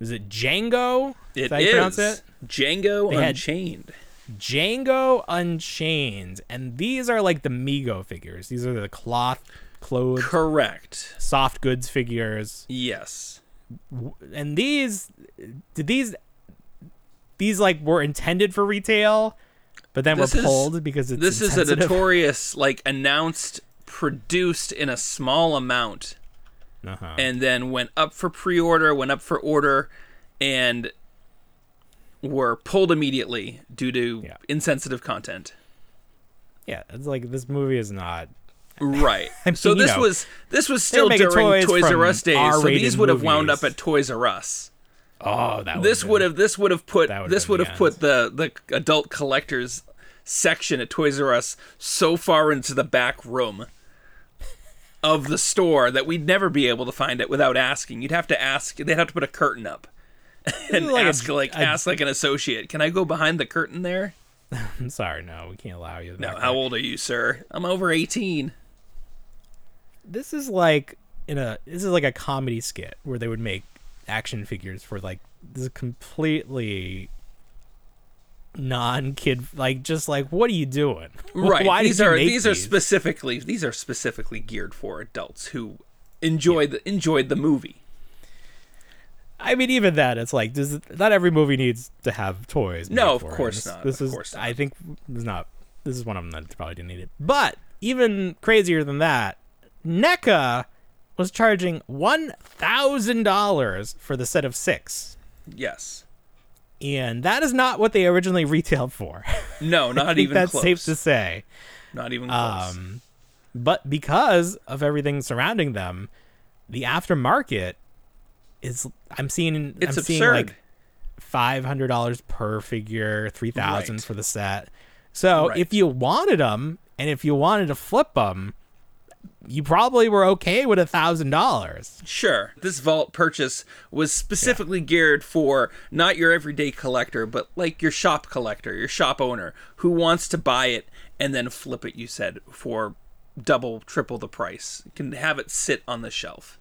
[SPEAKER 3] is it Django?
[SPEAKER 5] It
[SPEAKER 3] pronounce
[SPEAKER 5] is
[SPEAKER 3] it?
[SPEAKER 5] Django
[SPEAKER 3] They
[SPEAKER 5] Unchained.
[SPEAKER 3] Django Unchained, and these are like the Mego figures. These are the cloth clothes,
[SPEAKER 5] Correct.
[SPEAKER 3] soft goods figures.
[SPEAKER 5] Yes.
[SPEAKER 3] and these did these these like were intended for retail but then
[SPEAKER 5] This
[SPEAKER 3] were
[SPEAKER 5] is-
[SPEAKER 3] pulled because it's
[SPEAKER 5] this is a notorious like announced produced in a small amount
[SPEAKER 3] uh-huh.
[SPEAKER 5] and then went up for pre-order, went up for order and were pulled immediately due to
[SPEAKER 3] Yeah.
[SPEAKER 5] insensitive content.
[SPEAKER 3] yeah it's like this movie is not
[SPEAKER 5] Right.
[SPEAKER 3] I mean,
[SPEAKER 5] so this
[SPEAKER 3] know,
[SPEAKER 5] was this was still during
[SPEAKER 3] toys
[SPEAKER 5] Toys R Us days, so these would have wound up at Toys R Us.
[SPEAKER 3] oh that
[SPEAKER 5] This would have this would have put this would have put the the adult collectors section at Toys R Us so far into the back room of the store that we'd never be able to find it without asking. You'd have to ask. They'd have to put a curtain up and
[SPEAKER 3] like a-
[SPEAKER 5] ask like
[SPEAKER 3] a-
[SPEAKER 5] ask like an associate. Can I go behind the curtain there?
[SPEAKER 3] i'm sorry no we can't allow you
[SPEAKER 5] No.
[SPEAKER 3] that
[SPEAKER 5] How old are you, sir? I'm over eighteen.
[SPEAKER 3] This is like in a this is like a comedy skit where they would make action figures for like this is completely non-kid like just like what are you doing
[SPEAKER 5] Right.
[SPEAKER 3] why
[SPEAKER 5] these are
[SPEAKER 3] make
[SPEAKER 5] these, are specifically these are specifically geared for adults who enjoyed the, enjoyed the movie.
[SPEAKER 3] I mean, even that, it's like, does not every movie needs to have toys?
[SPEAKER 5] No, of course
[SPEAKER 3] This-
[SPEAKER 5] not,
[SPEAKER 3] This
[SPEAKER 5] of
[SPEAKER 3] is,
[SPEAKER 5] course not.
[SPEAKER 3] I think, this is not. This is one of them that probably didn't need it. But even crazier than that, NECA was charging one thousand dollars for the set of six,
[SPEAKER 5] Yes.
[SPEAKER 3] and that is not what they originally retailed for.
[SPEAKER 5] No, not even
[SPEAKER 3] that's
[SPEAKER 5] close.
[SPEAKER 3] safe to say.
[SPEAKER 5] Not even close.
[SPEAKER 3] Um, but because of everything surrounding them, the aftermarket is. I'm seeing.
[SPEAKER 5] it's
[SPEAKER 3] I'm seeing
[SPEAKER 5] absurd.
[SPEAKER 3] like five hundred dollars per figure, three thousand
[SPEAKER 5] Right.
[SPEAKER 3] for the set. So
[SPEAKER 5] Right.
[SPEAKER 3] if you wanted them, and if you wanted to flip them, you probably were okay with a thousand dollars.
[SPEAKER 5] Sure. This vault purchase was specifically geared for not your everyday collector, but like your shop collector, your shop owner who wants to buy it and then flip it, you said, for double, triple the price. You can have it sit on the shelf.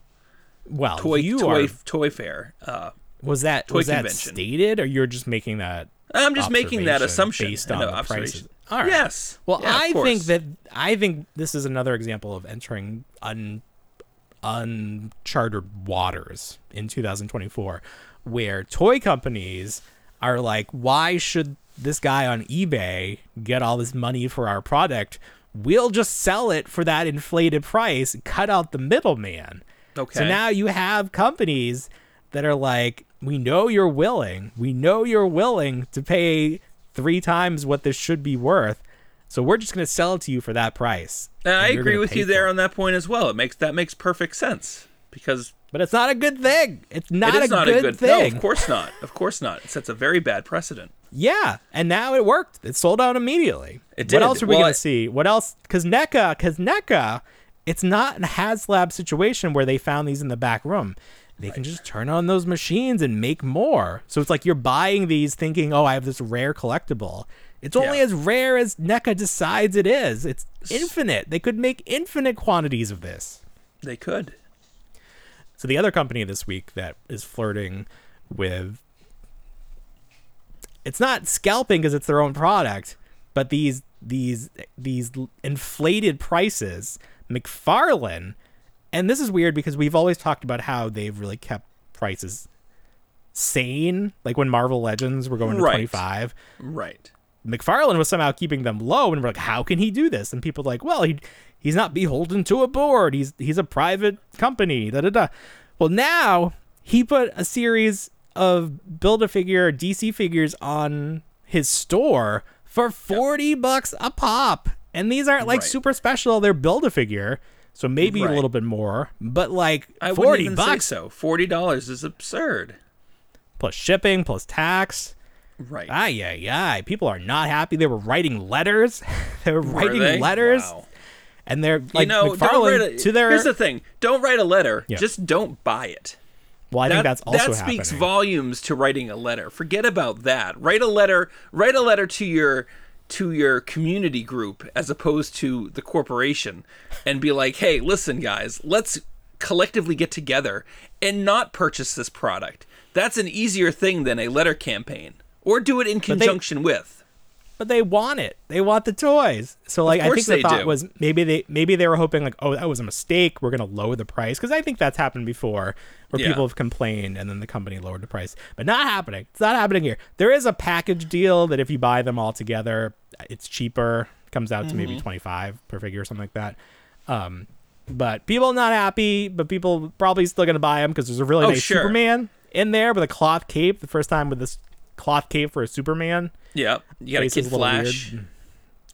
[SPEAKER 3] Well,
[SPEAKER 5] Toy
[SPEAKER 3] you
[SPEAKER 5] toy
[SPEAKER 3] are.
[SPEAKER 5] toy fair. Uh,
[SPEAKER 3] Was that
[SPEAKER 5] toy
[SPEAKER 3] was that stated, or you're just making that?
[SPEAKER 5] I'm just making that assumption
[SPEAKER 3] based on the
[SPEAKER 5] observation.
[SPEAKER 3] All right.
[SPEAKER 5] Yes.
[SPEAKER 3] Well,
[SPEAKER 5] Yeah,
[SPEAKER 3] I think that I think this is another example of entering un uncharted waters in 2024 where toy companies are like why should this guy on eBay get all this money for our product we'll just sell it for that inflated price cut out the middleman
[SPEAKER 5] Okay.
[SPEAKER 3] so now you have companies that are like, we know you're willing. We know you're willing to pay three times what this should be worth. So we're just going to sell it to you for that price.
[SPEAKER 5] And I agree with you there on that point as well. It makes that makes perfect sense because
[SPEAKER 3] But it's not a good thing. It's not,
[SPEAKER 5] it is
[SPEAKER 3] a,
[SPEAKER 5] not
[SPEAKER 3] good
[SPEAKER 5] a good
[SPEAKER 3] thing.
[SPEAKER 5] No, of course not. Of course not. It sets a very bad precedent.
[SPEAKER 3] Yeah, and now it worked. It sold out immediately.
[SPEAKER 5] It
[SPEAKER 3] What else are we going to see? What else? Because NECA, because NECA It's not a HasLab situation where they found these in the back room. They can just turn on those machines and make more. So it's like you're buying these thinking, oh, I have this rare collectible. It's only
[SPEAKER 5] Yeah.
[SPEAKER 3] as rare as NECA decides it is. It's infinite. They could make infinite quantities of this.
[SPEAKER 5] They could.
[SPEAKER 3] So the other company this week that is flirting with it's not scalping because it's their own product, but these these these inflated prices, McFarlane, and this is weird because we've always talked about how they've really kept prices sane, like when Marvel Legends were going to
[SPEAKER 5] Right.
[SPEAKER 3] 25.
[SPEAKER 5] Right.
[SPEAKER 3] McFarlane was somehow keeping them low, and we're like, how can he do this? And people are like, well, he he's not beholden to a board. He's he's a private company. Da da da. Well, now he put a series of build a figure DC figures on his store for forty bucks a pop, and these aren't like
[SPEAKER 5] Right.
[SPEAKER 3] super special. They're build a figure, so maybe a little bit more, but like
[SPEAKER 5] I
[SPEAKER 3] forty
[SPEAKER 5] even say
[SPEAKER 3] bucks
[SPEAKER 5] so. Forty dollars is absurd.
[SPEAKER 3] plus shipping plus tax.
[SPEAKER 5] Right.
[SPEAKER 3] Ah, yeah, ay. People are not happy. They were writing letters. they were
[SPEAKER 5] Were
[SPEAKER 3] writing
[SPEAKER 5] they?
[SPEAKER 3] letters.
[SPEAKER 5] Wow.
[SPEAKER 3] And they're like
[SPEAKER 5] you know, don't
[SPEAKER 3] McFarlane
[SPEAKER 5] write a,
[SPEAKER 3] to their.
[SPEAKER 5] Here's the thing: don't write a letter.
[SPEAKER 3] Yeah.
[SPEAKER 5] Just don't buy it.
[SPEAKER 3] well, I
[SPEAKER 5] that,
[SPEAKER 3] think that's also
[SPEAKER 5] that speaks
[SPEAKER 3] happening.
[SPEAKER 5] volumes to writing a letter. Forget about that. Write a letter. Write a letter to your to your community group as opposed to the corporation, and be like, "Hey, listen, guys, let's collectively get together and not purchase this product." That's an easier thing than a letter campaign, or do it in
[SPEAKER 3] they-
[SPEAKER 5] conjunction with.
[SPEAKER 3] But they want it. They want the toys. So like I think the thought
[SPEAKER 5] do.
[SPEAKER 3] was maybe they maybe they were hoping like oh that was a mistake. We're gonna lower the price because I think that's happened before where
[SPEAKER 5] Yeah.
[SPEAKER 3] people have complained and then the company lowered the price. But not happening. It's not happening here. There is a package deal that if you buy them all together, it's cheaper. Comes out to
[SPEAKER 5] Mm-hmm.
[SPEAKER 3] maybe twenty five per figure or something like that. Um, but people not happy. But people probably still gonna buy them because there's a really
[SPEAKER 5] Oh,
[SPEAKER 3] nice
[SPEAKER 5] sure.
[SPEAKER 3] Superman in there with a cloth cape. The first time with this cloth cape for a Superman.
[SPEAKER 5] Yeah, you got a
[SPEAKER 3] Face
[SPEAKER 5] Kid
[SPEAKER 3] a
[SPEAKER 5] Flash.
[SPEAKER 3] weird.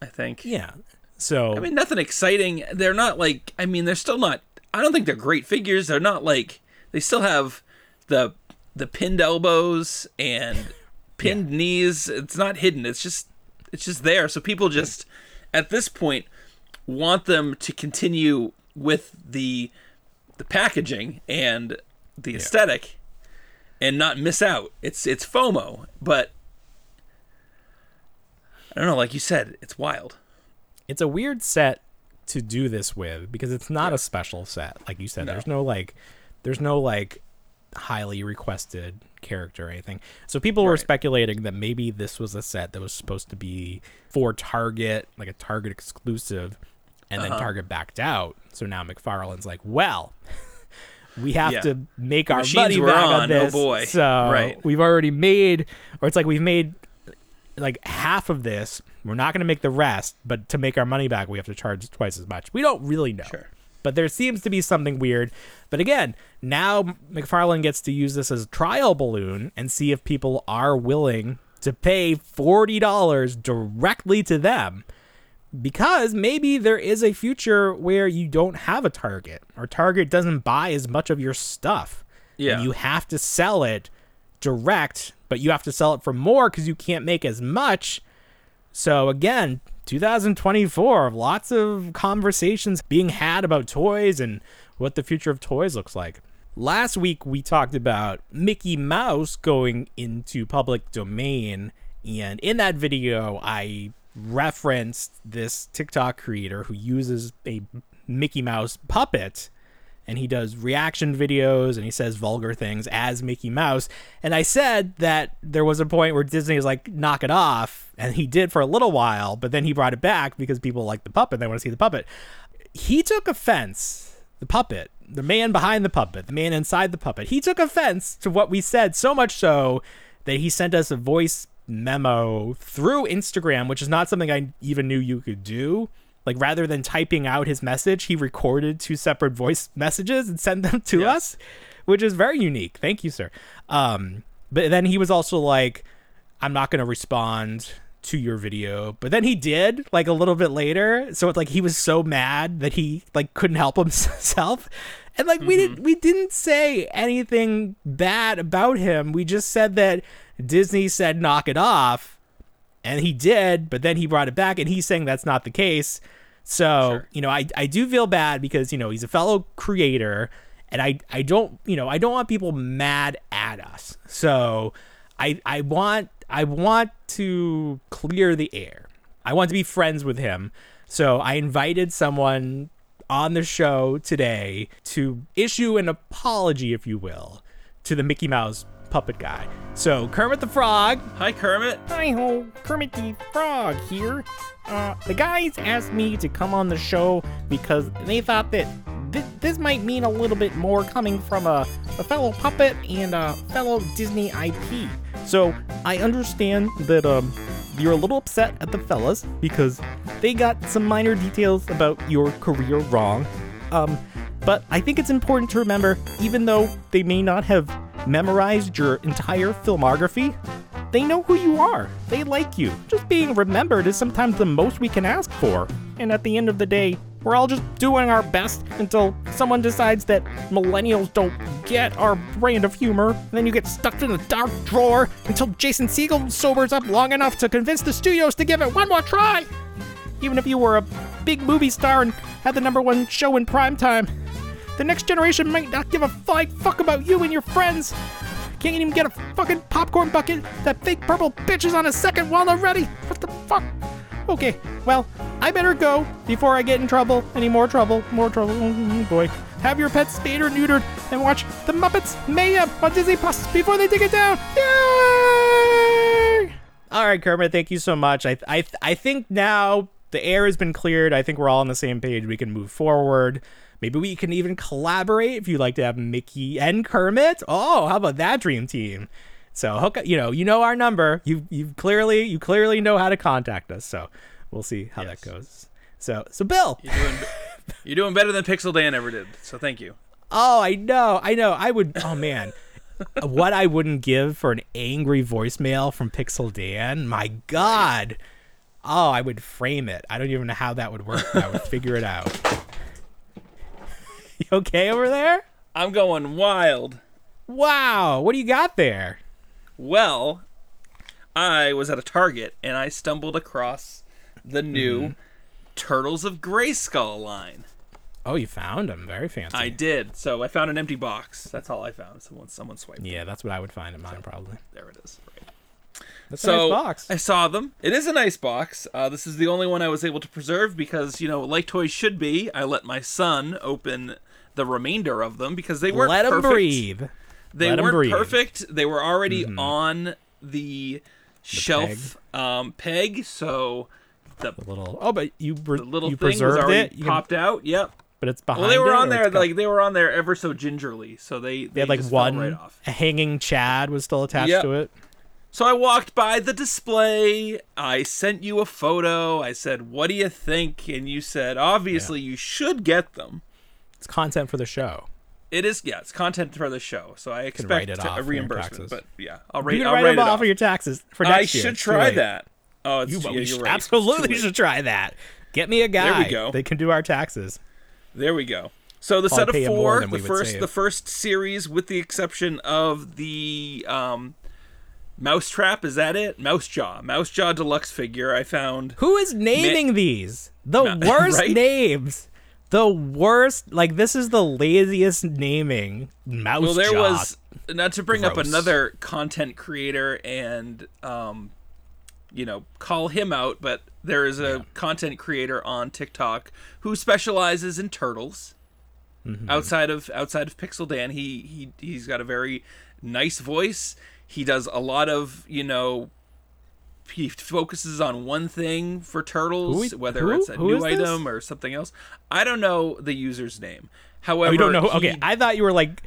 [SPEAKER 5] I think.
[SPEAKER 3] Yeah. So
[SPEAKER 5] I mean, nothing exciting. They're not like. I mean, they're still not. I don't think they're great figures. They're not like. They still have the the pinned elbows and pinned knees. It's not hidden. It's just it's just there. So people just at this point want them to continue with the the packaging and the aesthetic and not miss out. It's it's FOMO, but I don't know. Like you said, it's wild.
[SPEAKER 3] it's a weird set to do this with because it's not a special set like you said
[SPEAKER 5] No.
[SPEAKER 3] there's no like there's no like highly requested character or anything so people were speculating that maybe this was a set that was supposed to be for target like a target exclusive and
[SPEAKER 5] Uh-huh.
[SPEAKER 3] then target backed out so now mcfarlane's like well we have
[SPEAKER 5] Yeah.
[SPEAKER 3] to make our money back
[SPEAKER 5] on,
[SPEAKER 3] on
[SPEAKER 5] oh boy.
[SPEAKER 3] so
[SPEAKER 5] Right.
[SPEAKER 3] we've already made or it's like we've made like half of this. We're not going to make the rest, but to make our money back, we have to charge twice as much. We don't really know.
[SPEAKER 5] Sure.
[SPEAKER 3] But there seems to be something weird. But again, now McFarlane gets to use this as a trial balloon and see if people are willing to pay $40 directly to them. Because maybe there is a future where you don't have a Target or Target doesn't buy as much of your stuff.
[SPEAKER 5] Yeah.
[SPEAKER 3] And you have to sell it direct, but you have to sell it for more because you can't make as much. So again, 2024, lots of conversations being had about toys and what the future of toys looks like. Last week we talked about Mickey Mouse going into public domain, and in that video I referenced this TikTok creator who uses a Mickey Mouse puppet and he does reaction videos and he says vulgar things as Mickey Mouse. And I said that there was a point where Disney was like, knock it off. And he did for a little while, but then he brought it back because people like the puppet. They want to see the puppet. He took offense, the puppet, the man behind the puppet, the man inside the puppet. He took offense to what we said so much so that he sent us a voice memo through Instagram, which is not something I even knew you could do. Like rather than typing out his message, he recorded two separate voice messages and sent them to
[SPEAKER 5] Yeah.
[SPEAKER 3] us, which is very unique. Thank you, sir. Um, but then he was also like, "I'm not going to respond to your video," but then he did like a little bit later. So it's like he was so mad that he like couldn't help himself. And like we didn't we didn't say anything bad about him. We just said that Disney said knock it off and he did, but then he brought it back, and he's saying that's not the case. So,
[SPEAKER 5] Sure.
[SPEAKER 3] you know, I, I do feel bad because, you know, he's a fellow creator and I, I don't, you know, I don't want people mad at us. So I, I want, I want to clear the air. I want to be friends with him. So I invited someone on the show today to issue an apology, if you will, to the Mickey Mouse puppet guy. So Kermit the Frog
[SPEAKER 5] Hi, Kermit.
[SPEAKER 6] Hi ho, Kermit the Frog here. Uh, the guys asked me to come on the show because they thought that thi- this might mean a little bit more coming from a, a fellow puppet and a fellow Disney IP. So I understand that um, you're a little upset at the fellas because they got some minor details about your career wrong. Um, but I think it's important to remember, even though they may not have memorized your entire filmography, they know who you are. They like you. Just being remembered is sometimes the most we can ask for. And at the end of the day, we're all just doing our best until someone decides that millennials don't get our brand of humor. And then you get stuck in a dark drawer until Jason Segel sobers up long enough to convince the studios to give it one more try. Even if you were a big movie star and had the number one show in prime time, the next generation might not give a flying fuck about you and your friends. Can't even get a fucking popcorn bucket. That fake purple bitch is on a second one already. What the fuck? Okay, well, I better go before I get in trouble. Any more trouble? More trouble. Oh, boy. Have your pets spayed or neutered and watch The Muppets Mayhem on Disney Plus before they take it down. Yay!
[SPEAKER 3] All right, Kermit, thank you so much. I I I think now the air has been cleared. I think we're all on the same page. We can move forward. Maybe we can even collaborate if you'd like to have Mickey and Kermit. Oh, how about that dream team? So hook you know, you know our number. You you clearly you clearly know how to contact us. So we'll see how
[SPEAKER 5] Yes.
[SPEAKER 3] that goes. So so Bill.
[SPEAKER 5] You're doing, you're doing better than Pixel Dan ever did. So thank you.
[SPEAKER 3] Oh, I know. I know. I would oh man. what I wouldn't give for an angry voicemail from Pixel Dan. My god. Oh, I would frame it. I don't even know how that would work. I would figure it out. You okay over there?
[SPEAKER 5] I'm going wild.
[SPEAKER 3] Wow. What do you got there?
[SPEAKER 5] Well, I was at a Target and I stumbled across the new
[SPEAKER 3] Mm-hmm.
[SPEAKER 5] Turtles of Grayskull line.
[SPEAKER 3] Oh, you found them. Very fancy.
[SPEAKER 5] I did. So I found an empty box. That's all I found. Someone someone swiped.
[SPEAKER 3] yeah, that's what I would find at mine probably.
[SPEAKER 5] There it is. Right.
[SPEAKER 3] That's
[SPEAKER 5] so
[SPEAKER 3] a nice box.
[SPEAKER 5] I saw them. It is a nice box. Uh, this is the only one I was able to preserve because you know, like toys should be. I let my son open the remainder of them because they weren't
[SPEAKER 3] Let him
[SPEAKER 5] perfect.
[SPEAKER 3] breathe.
[SPEAKER 5] They
[SPEAKER 3] Let
[SPEAKER 5] weren't
[SPEAKER 3] breathe. Mm-hmm.
[SPEAKER 5] perfect. They were already on the shelf um, peg, so the,
[SPEAKER 3] The little Oh, but you re-
[SPEAKER 5] the little
[SPEAKER 3] you
[SPEAKER 5] thing was
[SPEAKER 3] preserved
[SPEAKER 5] already
[SPEAKER 3] it. You can-
[SPEAKER 5] popped out. Yep.
[SPEAKER 3] but it's behind
[SPEAKER 5] Well, they were
[SPEAKER 3] it,
[SPEAKER 5] on there like they were on there ever so gingerly, so they
[SPEAKER 3] they had like one
[SPEAKER 5] right off.
[SPEAKER 3] a hanging Chad was still attached
[SPEAKER 5] Yep.
[SPEAKER 3] to it.
[SPEAKER 5] So I walked by the display. I sent you a photo. I said, "What do you think?" And you said, "Obviously, you should get them."
[SPEAKER 3] It's content for the show.
[SPEAKER 5] It is, yeah, it's content for the show, so I
[SPEAKER 3] write
[SPEAKER 5] expect
[SPEAKER 3] it
[SPEAKER 5] to-
[SPEAKER 3] off
[SPEAKER 5] a reimbursement. But yeah, I'll rate,
[SPEAKER 3] You can write them
[SPEAKER 5] it
[SPEAKER 3] off
[SPEAKER 5] off.
[SPEAKER 3] of your taxes for
[SPEAKER 5] I
[SPEAKER 3] next year.
[SPEAKER 5] should try that. Oh, it's,
[SPEAKER 3] You,
[SPEAKER 5] yeah,
[SPEAKER 3] should-
[SPEAKER 5] right.
[SPEAKER 3] Absolutely should try that. Get me a guy.
[SPEAKER 5] There we go.
[SPEAKER 3] They can do our taxes.
[SPEAKER 5] There we go. So the
[SPEAKER 3] Probably
[SPEAKER 5] set of four, the first, the first series, with the exception of the um, Mousetrap. Is that it? Mousejaw, Mousejaw deluxe figure. I found.
[SPEAKER 3] Who is naming these? The
[SPEAKER 5] Ma-
[SPEAKER 3] worst
[SPEAKER 5] right?
[SPEAKER 3] names. The worst. Like this is the laziest naming. Mouse.
[SPEAKER 5] Well, there was not to bring up another content creator and um, you know, call him out, but there is a content creator on TikTok who specializes in turtles.
[SPEAKER 3] Mm-hmm.
[SPEAKER 5] Outside of outside of Pixel Dan, he he he's got a very nice voice. He does a lot of you know. He focuses on one thing for turtles,
[SPEAKER 3] Who-
[SPEAKER 5] whether
[SPEAKER 3] who?
[SPEAKER 5] it's a new item or something else. I don't know the user's name. However,
[SPEAKER 3] Oh, you don't know? Okay, I thought you were like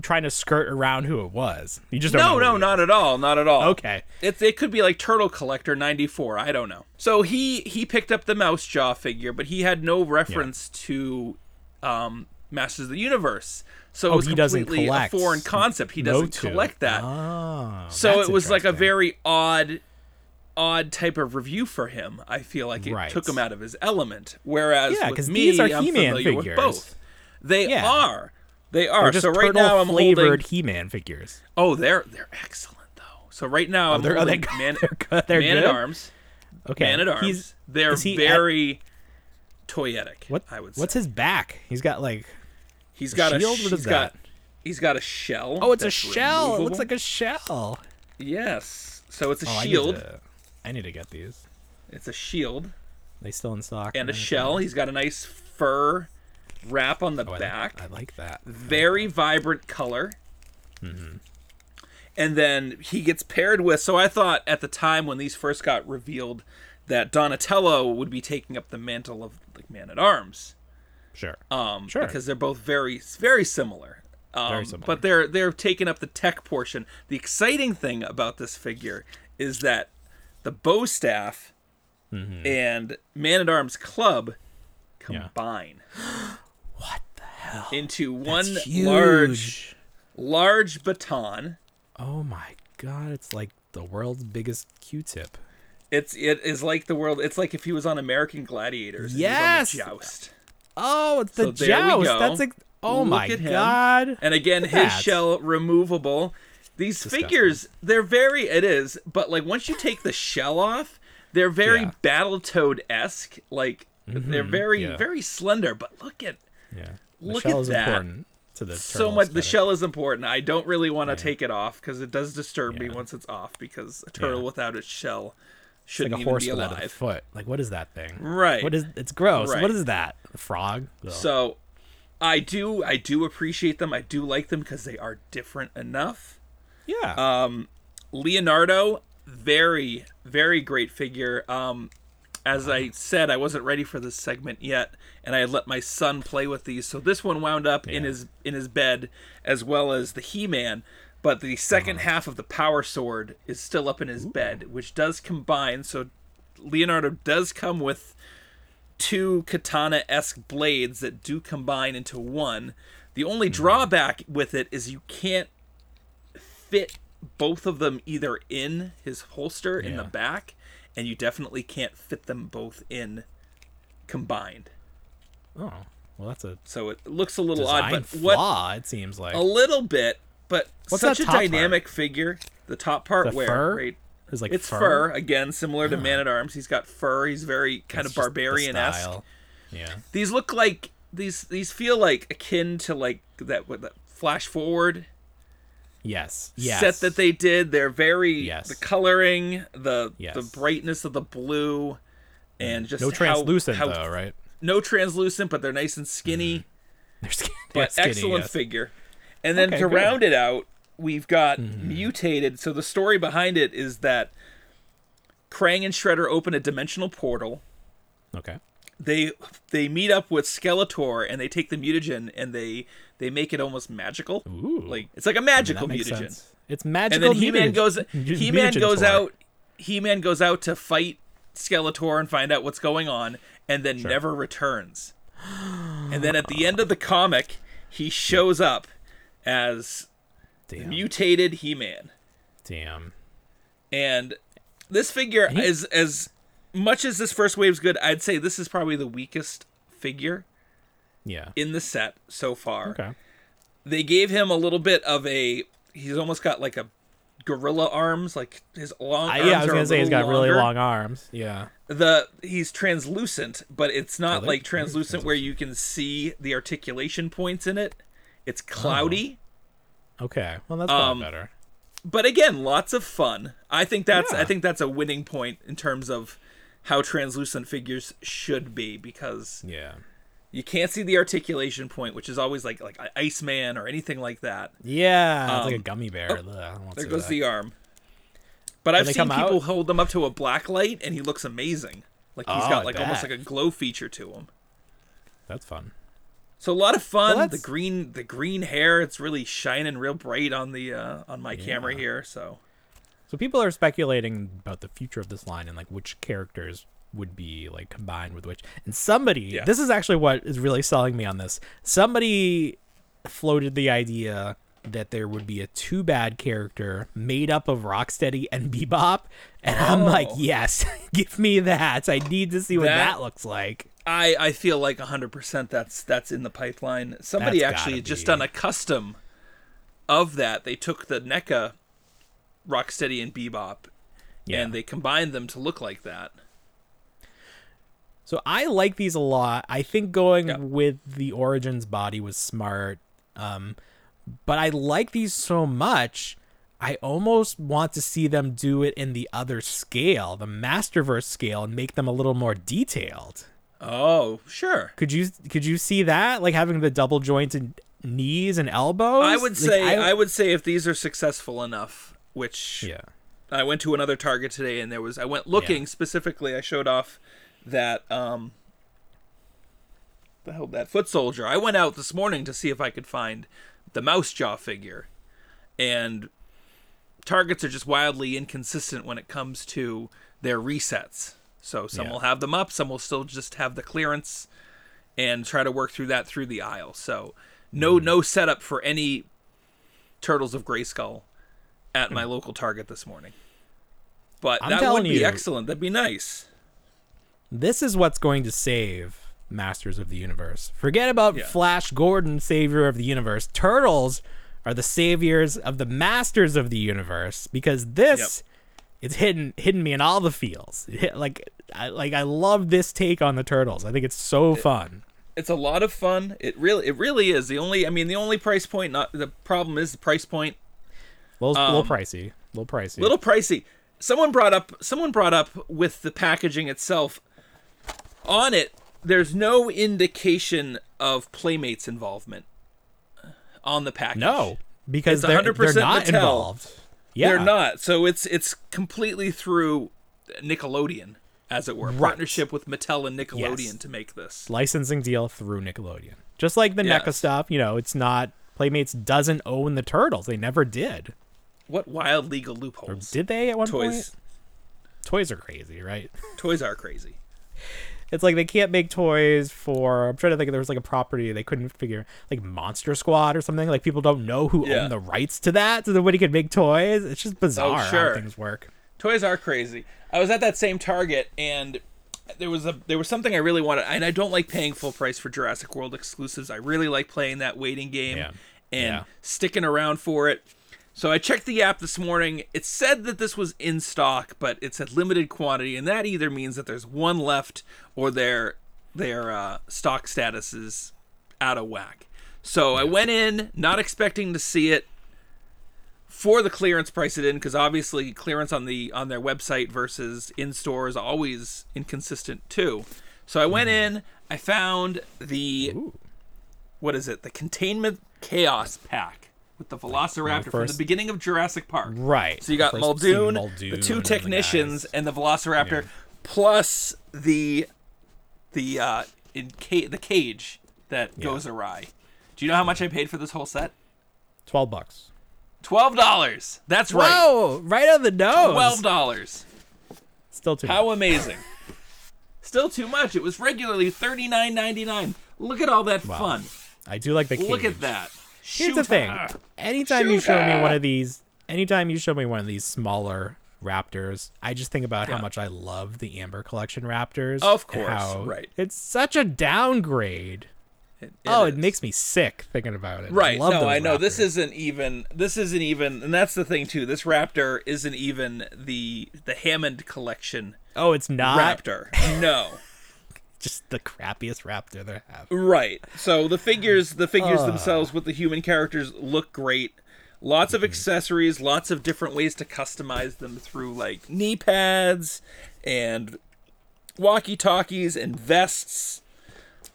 [SPEAKER 3] trying to skirt around who it was. You just
[SPEAKER 5] no, no, not at all, not at all.
[SPEAKER 3] Okay.
[SPEAKER 5] It, it could be like Turtle Collector 94, I don't know. So he he picked up the mouse jaw figure, but he had no reference to um Masters of the Universe. So
[SPEAKER 3] Oh,
[SPEAKER 5] it was
[SPEAKER 3] he
[SPEAKER 5] completely a foreign concept. He doesn't
[SPEAKER 3] Motu.
[SPEAKER 5] collect that.
[SPEAKER 3] Ah,
[SPEAKER 5] so it was like a very odd odd type of review for him. I feel like it
[SPEAKER 3] Right.
[SPEAKER 5] took him out of his element. Whereas
[SPEAKER 3] Yeah,
[SPEAKER 5] with me,
[SPEAKER 3] these are
[SPEAKER 5] I'm
[SPEAKER 3] He-Man
[SPEAKER 5] familiar
[SPEAKER 3] figures.
[SPEAKER 5] with both. They
[SPEAKER 3] Yeah.
[SPEAKER 5] are. They are.
[SPEAKER 3] They're just
[SPEAKER 5] so right now I'm
[SPEAKER 3] flavored
[SPEAKER 5] holding
[SPEAKER 3] He-Man figures.
[SPEAKER 5] Oh, they're they're excellent though. So right now oh, I'm
[SPEAKER 3] they're- oh,
[SPEAKER 5] holding
[SPEAKER 3] they're-
[SPEAKER 5] man,
[SPEAKER 3] they're good- they're
[SPEAKER 5] man at arms.
[SPEAKER 3] Okay,
[SPEAKER 5] Man at
[SPEAKER 3] he's-
[SPEAKER 5] arms. They're
[SPEAKER 3] is he at-
[SPEAKER 5] very toyetic.
[SPEAKER 3] What?
[SPEAKER 5] I would say.
[SPEAKER 3] What's his back? He's got like.
[SPEAKER 5] He's
[SPEAKER 3] a
[SPEAKER 5] got a
[SPEAKER 3] shield?
[SPEAKER 5] sh-
[SPEAKER 3] What
[SPEAKER 5] he's got
[SPEAKER 3] that?
[SPEAKER 5] he's got a shell.
[SPEAKER 3] Oh, it's a shell. It looks like a shell.
[SPEAKER 5] yes. So it's a
[SPEAKER 3] Oh,
[SPEAKER 5] shield.
[SPEAKER 3] to- I need to get these.
[SPEAKER 5] It's a shield
[SPEAKER 3] They still in stock.
[SPEAKER 5] and a shell. He's got a nice fur wrap on the
[SPEAKER 3] Oh, I like-
[SPEAKER 5] back.
[SPEAKER 3] I like that.
[SPEAKER 5] very vibrant color.
[SPEAKER 3] Mm-hmm.
[SPEAKER 5] And then he gets paired with. So I thought at the time when these first got revealed that Donatello would be taking up the mantle of like Man at Arms,
[SPEAKER 3] Sure.
[SPEAKER 5] um,
[SPEAKER 3] Sure.
[SPEAKER 5] because they're both very very similar. Um,
[SPEAKER 3] Very similar.
[SPEAKER 5] But they're they're taking up the tech portion. The exciting thing about this figure is that the bow staff
[SPEAKER 3] Mm-hmm.
[SPEAKER 5] and Man at Arms club
[SPEAKER 3] Yeah.
[SPEAKER 5] combine
[SPEAKER 3] what the hell?
[SPEAKER 5] into one large large baton.
[SPEAKER 3] Oh my god! It's like the world's biggest Q-tip.
[SPEAKER 5] It's it is like the world. It's like if he was on American Gladiators. and he was
[SPEAKER 3] Yes!
[SPEAKER 5] joust.
[SPEAKER 3] Oh, it's the
[SPEAKER 5] So
[SPEAKER 3] joust. That's ex- oh
[SPEAKER 5] Look
[SPEAKER 3] my god!
[SPEAKER 5] And again, his
[SPEAKER 3] that.
[SPEAKER 5] shell removable. These
[SPEAKER 3] Disgusting.
[SPEAKER 5] figures, they're very. It is, but like once you take the shell off, they're very
[SPEAKER 3] Yeah.
[SPEAKER 5] Battletoad esque. Like they're mm-hmm. very
[SPEAKER 3] yeah.
[SPEAKER 5] very slender. But look at
[SPEAKER 3] Yeah, the
[SPEAKER 5] Look
[SPEAKER 3] shell
[SPEAKER 5] at
[SPEAKER 3] is
[SPEAKER 5] that.
[SPEAKER 3] important to the
[SPEAKER 5] so much. The shell is important. I don't really want to take it off because it does disturb me once it's off. Because a turtle
[SPEAKER 3] Yeah.
[SPEAKER 5] without its shell shouldn't
[SPEAKER 3] like a
[SPEAKER 5] even
[SPEAKER 3] horse
[SPEAKER 5] be
[SPEAKER 3] without a foot. Like what is that thing?
[SPEAKER 5] Right.
[SPEAKER 3] What is? It's gross.
[SPEAKER 5] Right.
[SPEAKER 3] What is that? A frog? Ugh.
[SPEAKER 5] So I do I do appreciate them. I do like them because they are different enough.
[SPEAKER 3] Yeah.
[SPEAKER 5] Um Leonardo, very very great figure. Um as I said, I wasn't ready for this segment yet, and I had let my son play with these. So this one wound up in his in his bed, as well as the He-Man. But the 2nd
[SPEAKER 3] Uh-huh.
[SPEAKER 5] half of the Power Sword is still up in his bed, which does combine. So Leonardo does come with two katana-esque blades that do combine into one. The only
[SPEAKER 3] Mm-hmm.
[SPEAKER 5] drawback with it is you can't fit both of them either in his holster in the back, and you definitely can't fit them both in combined.
[SPEAKER 3] oh, well, that's a
[SPEAKER 5] So it looks a little odd, but what
[SPEAKER 3] flaw. It seems like
[SPEAKER 5] a little bit, but
[SPEAKER 3] What's
[SPEAKER 5] such a
[SPEAKER 3] top part?
[SPEAKER 5] dynamic figure. The top part
[SPEAKER 3] The
[SPEAKER 5] where
[SPEAKER 3] fur?
[SPEAKER 5] right,
[SPEAKER 3] it's like
[SPEAKER 5] it's fur. again, similar to Man at Arms. He's got fur. He's very kind of barbarian esque.
[SPEAKER 3] style. Yeah.
[SPEAKER 5] These look like these these feel like akin to like that what that flash forward
[SPEAKER 3] Yes. Yes.
[SPEAKER 5] set that they did. They're very
[SPEAKER 3] Yes.
[SPEAKER 5] the coloring, the
[SPEAKER 3] Yes.
[SPEAKER 5] the brightness of the blue, and just
[SPEAKER 3] no
[SPEAKER 5] how-
[SPEAKER 3] translucent
[SPEAKER 5] how,
[SPEAKER 3] though, right?
[SPEAKER 5] No translucent, but they're nice and skinny. Mm.
[SPEAKER 3] They're skin-
[SPEAKER 5] But
[SPEAKER 3] skinny,
[SPEAKER 5] excellent
[SPEAKER 3] yes.
[SPEAKER 5] figure. And then
[SPEAKER 3] Okay,
[SPEAKER 5] to
[SPEAKER 3] good.
[SPEAKER 5] Round it out, we've got mm-hmm. mutated. So the story behind it is that Krang and Shredder open a dimensional portal.
[SPEAKER 3] Okay.
[SPEAKER 5] They they meet up with Skeletor and they take the mutagen and they they make it almost magical.
[SPEAKER 3] Ooh.
[SPEAKER 5] Like it's like a magical
[SPEAKER 3] that makes
[SPEAKER 5] mutagen.
[SPEAKER 3] sense. It's
[SPEAKER 5] and then He-Man goes He-Man goes
[SPEAKER 3] tour.
[SPEAKER 5] out He-Man goes out to fight Skeletor and find out what's going on and then never returns. and then at the end of the comic, he shows up as
[SPEAKER 3] Damn.
[SPEAKER 5] mutated He-Man.
[SPEAKER 3] Damn.
[SPEAKER 5] And this figure
[SPEAKER 3] he-
[SPEAKER 5] is as much as this first wave's good, I'd say this is probably the weakest figure
[SPEAKER 3] Yeah.
[SPEAKER 5] in the set so far.
[SPEAKER 3] Okay.
[SPEAKER 5] They gave him a little bit of a he's almost got like a gorilla arms, like his long arms
[SPEAKER 3] yeah, I was gonna say he's got
[SPEAKER 5] little
[SPEAKER 3] really long arms. Yeah.
[SPEAKER 5] the he's translucent, but it's not
[SPEAKER 3] they-
[SPEAKER 5] like translucent where you can see the articulation points in it. It's cloudy,
[SPEAKER 3] Okay. Well, that's
[SPEAKER 5] Um,
[SPEAKER 3] better.
[SPEAKER 5] but again, lots of fun. I think that's I think that's a winning point in terms of how translucent figures should be because
[SPEAKER 3] Yeah.
[SPEAKER 5] You can't see the articulation point, which is always like like Iceman or anything like that.
[SPEAKER 3] Yeah. it's like a
[SPEAKER 5] Um,
[SPEAKER 3] gummy bear. Ugh, don't wanna
[SPEAKER 5] There goes
[SPEAKER 3] that.
[SPEAKER 5] the arm. But I've seen people
[SPEAKER 3] out?
[SPEAKER 5] hold them up to a black light and he looks amazing. Like he's
[SPEAKER 3] Oh,
[SPEAKER 5] got like almost like a glow feature to him.
[SPEAKER 3] That's fun.
[SPEAKER 5] So a lot of fun.
[SPEAKER 3] Well,
[SPEAKER 5] the green the green hair, it's really shining real bright on the uh on my camera here, so
[SPEAKER 3] So people are speculating about the future of this line and like which characters would be like combined with which. And somebody,
[SPEAKER 5] Yeah.
[SPEAKER 3] this is actually what is really selling me on this. Somebody floated the idea that there would be a two bad character made up of Rocksteady and Bebop, and I'm oh. like,
[SPEAKER 5] Oh.
[SPEAKER 3] yes, give me that. I need to see what
[SPEAKER 5] That-
[SPEAKER 3] that, looks like.
[SPEAKER 5] I I feel like 100% that's that's in the pipeline. Somebody
[SPEAKER 3] That's
[SPEAKER 5] actually just done a custom of that. They took the NECA Rocksteady and Bebop
[SPEAKER 3] Yeah.
[SPEAKER 5] and they combined them to look like that.
[SPEAKER 3] So I like these a lot. I think going
[SPEAKER 5] Yeah.
[SPEAKER 3] with the Origins body was smart. Um, but I like these so much. I almost want to see them do it in the other scale, the Masterverse scale, and make them a little more detailed.
[SPEAKER 5] Oh, sure.
[SPEAKER 3] Could you could you see that like having the double jointed knees and elbows?
[SPEAKER 5] I would
[SPEAKER 3] Like,
[SPEAKER 5] say I, would say if these are successful enough, which
[SPEAKER 3] yeah.
[SPEAKER 5] I went to another Target today and there was I went looking
[SPEAKER 3] Yeah.
[SPEAKER 5] specifically. I showed off that um the hell that foot soldier. I went out this morning to see if I could find the mouse jaw figure, and Targets are just wildly inconsistent when it comes to their resets. So some
[SPEAKER 3] Yeah.
[SPEAKER 5] will have them up, some will still just have the clearance, and try to work through that through the aisle. So no
[SPEAKER 3] Hmm.
[SPEAKER 5] no setup for any Turtles of Grayskull at my local Target this morning. But
[SPEAKER 3] Hmm. I'm
[SPEAKER 5] that would be
[SPEAKER 3] you-
[SPEAKER 5] excellent. That'd be nice.
[SPEAKER 3] This is what's going to save Masters of the Universe. Forget about
[SPEAKER 5] Yeah.
[SPEAKER 3] Flash Gordon, savior of the universe. Turtles are the saviors of the Masters of the Universe because this it's hidden hidden me in all the feels. Like I like I love this take on the turtles. I think it's so fun.
[SPEAKER 5] It's a lot of fun. It really it really is. The only I mean the only price point not the problem is the price point
[SPEAKER 3] A little,
[SPEAKER 5] Um,
[SPEAKER 3] little pricey. A little pricey.
[SPEAKER 5] little pricey. Someone brought up someone brought up with the packaging itself on it there's no indication of Playmates involvement on the package.
[SPEAKER 3] no, because they're,
[SPEAKER 5] 100%
[SPEAKER 3] they're not
[SPEAKER 5] Mattel.
[SPEAKER 3] involved. Yeah,
[SPEAKER 5] They're not. So it's it's completely through Nickelodeon as it were.
[SPEAKER 3] Right.
[SPEAKER 5] Partnership with Mattel and Nickelodeon
[SPEAKER 3] Yes.
[SPEAKER 5] to make this.
[SPEAKER 3] licensing deal through Nickelodeon. Just like the
[SPEAKER 5] Yes.
[SPEAKER 3] NECA stuff, you know, it's not Playmates doesn't own the turtles. They never did.
[SPEAKER 5] What wild legal
[SPEAKER 3] Or
[SPEAKER 5] loopholes.
[SPEAKER 3] did they at one
[SPEAKER 5] Toys
[SPEAKER 3] point? Toys are crazy, right?
[SPEAKER 5] toys are crazy.
[SPEAKER 3] It's like they can't make toys for. I'm trying to think. There was like a property they couldn't figure, like Monster Squad or something. Like people don't know who
[SPEAKER 5] Yeah. Oh,
[SPEAKER 3] owned the rights to that, so nobody could make toys. It's just bizarre oh,
[SPEAKER 5] sure.
[SPEAKER 3] how things work.
[SPEAKER 5] Toys are crazy. I was at that same Target and there was a there was something I really wanted and I don't like paying full price for Jurassic World exclusives. I really like playing that waiting game
[SPEAKER 3] Yeah.
[SPEAKER 5] and
[SPEAKER 3] Yeah.
[SPEAKER 5] sticking around for it. So I checked the app this morning. It said that this was in stock, but it's a limited quantity, and that either means that there's one left or their their uh, stock status is out of whack. So I went in not expecting to see it for the clearance price it in because obviously clearance on the on their website versus in store is always inconsistent too. So I went in, I found the what is it? The containment chaos pack with the Velociraptor from the beginning of Jurassic Park.
[SPEAKER 3] Right.
[SPEAKER 5] So you got
[SPEAKER 3] First
[SPEAKER 5] Muldoon,
[SPEAKER 3] seen
[SPEAKER 5] the
[SPEAKER 3] Muldoon
[SPEAKER 5] two
[SPEAKER 3] and
[SPEAKER 5] technicians,
[SPEAKER 3] guys.
[SPEAKER 5] and the Velociraptor, plus the the uh in ca- the cage that goes awry. Do you know how much I paid for this whole set?
[SPEAKER 3] Twelve bucks.
[SPEAKER 5] Twelve dollars. That's right.
[SPEAKER 3] Whoa! Right on the nose.
[SPEAKER 5] Twelve dollars.
[SPEAKER 3] Still too.
[SPEAKER 5] How
[SPEAKER 3] much.
[SPEAKER 5] amazing! Still too much. It was regularly thirty nine ninety nine. Look at all that fun.
[SPEAKER 3] I do like the.
[SPEAKER 5] Look at that.
[SPEAKER 3] Here's the
[SPEAKER 5] Shoot
[SPEAKER 3] thing.
[SPEAKER 5] her.
[SPEAKER 3] Anytime you show me one of these, anytime you show me one of these smaller raptors, I just think about how much I love the Amber Collection raptors.
[SPEAKER 5] Of course, right.
[SPEAKER 3] It's such a downgrade.
[SPEAKER 5] It-
[SPEAKER 3] oh,
[SPEAKER 5] is.
[SPEAKER 3] it makes me sick thinking about it.
[SPEAKER 5] Right.
[SPEAKER 3] I love
[SPEAKER 5] no, I know this isn't even. This isn't even, and that's the thing too. This Raptor isn't even the the Hammond collection
[SPEAKER 3] Oh, it's not
[SPEAKER 5] Raptor. No.
[SPEAKER 3] just the crappiest raptor they have.
[SPEAKER 5] Right. So the figures, the figures
[SPEAKER 3] Ah.
[SPEAKER 5] themselves with the human characters look great. Lots
[SPEAKER 3] Mm-hmm.
[SPEAKER 5] of accessories, lots of different ways to customize them through like knee pads and walkie talkies and vests.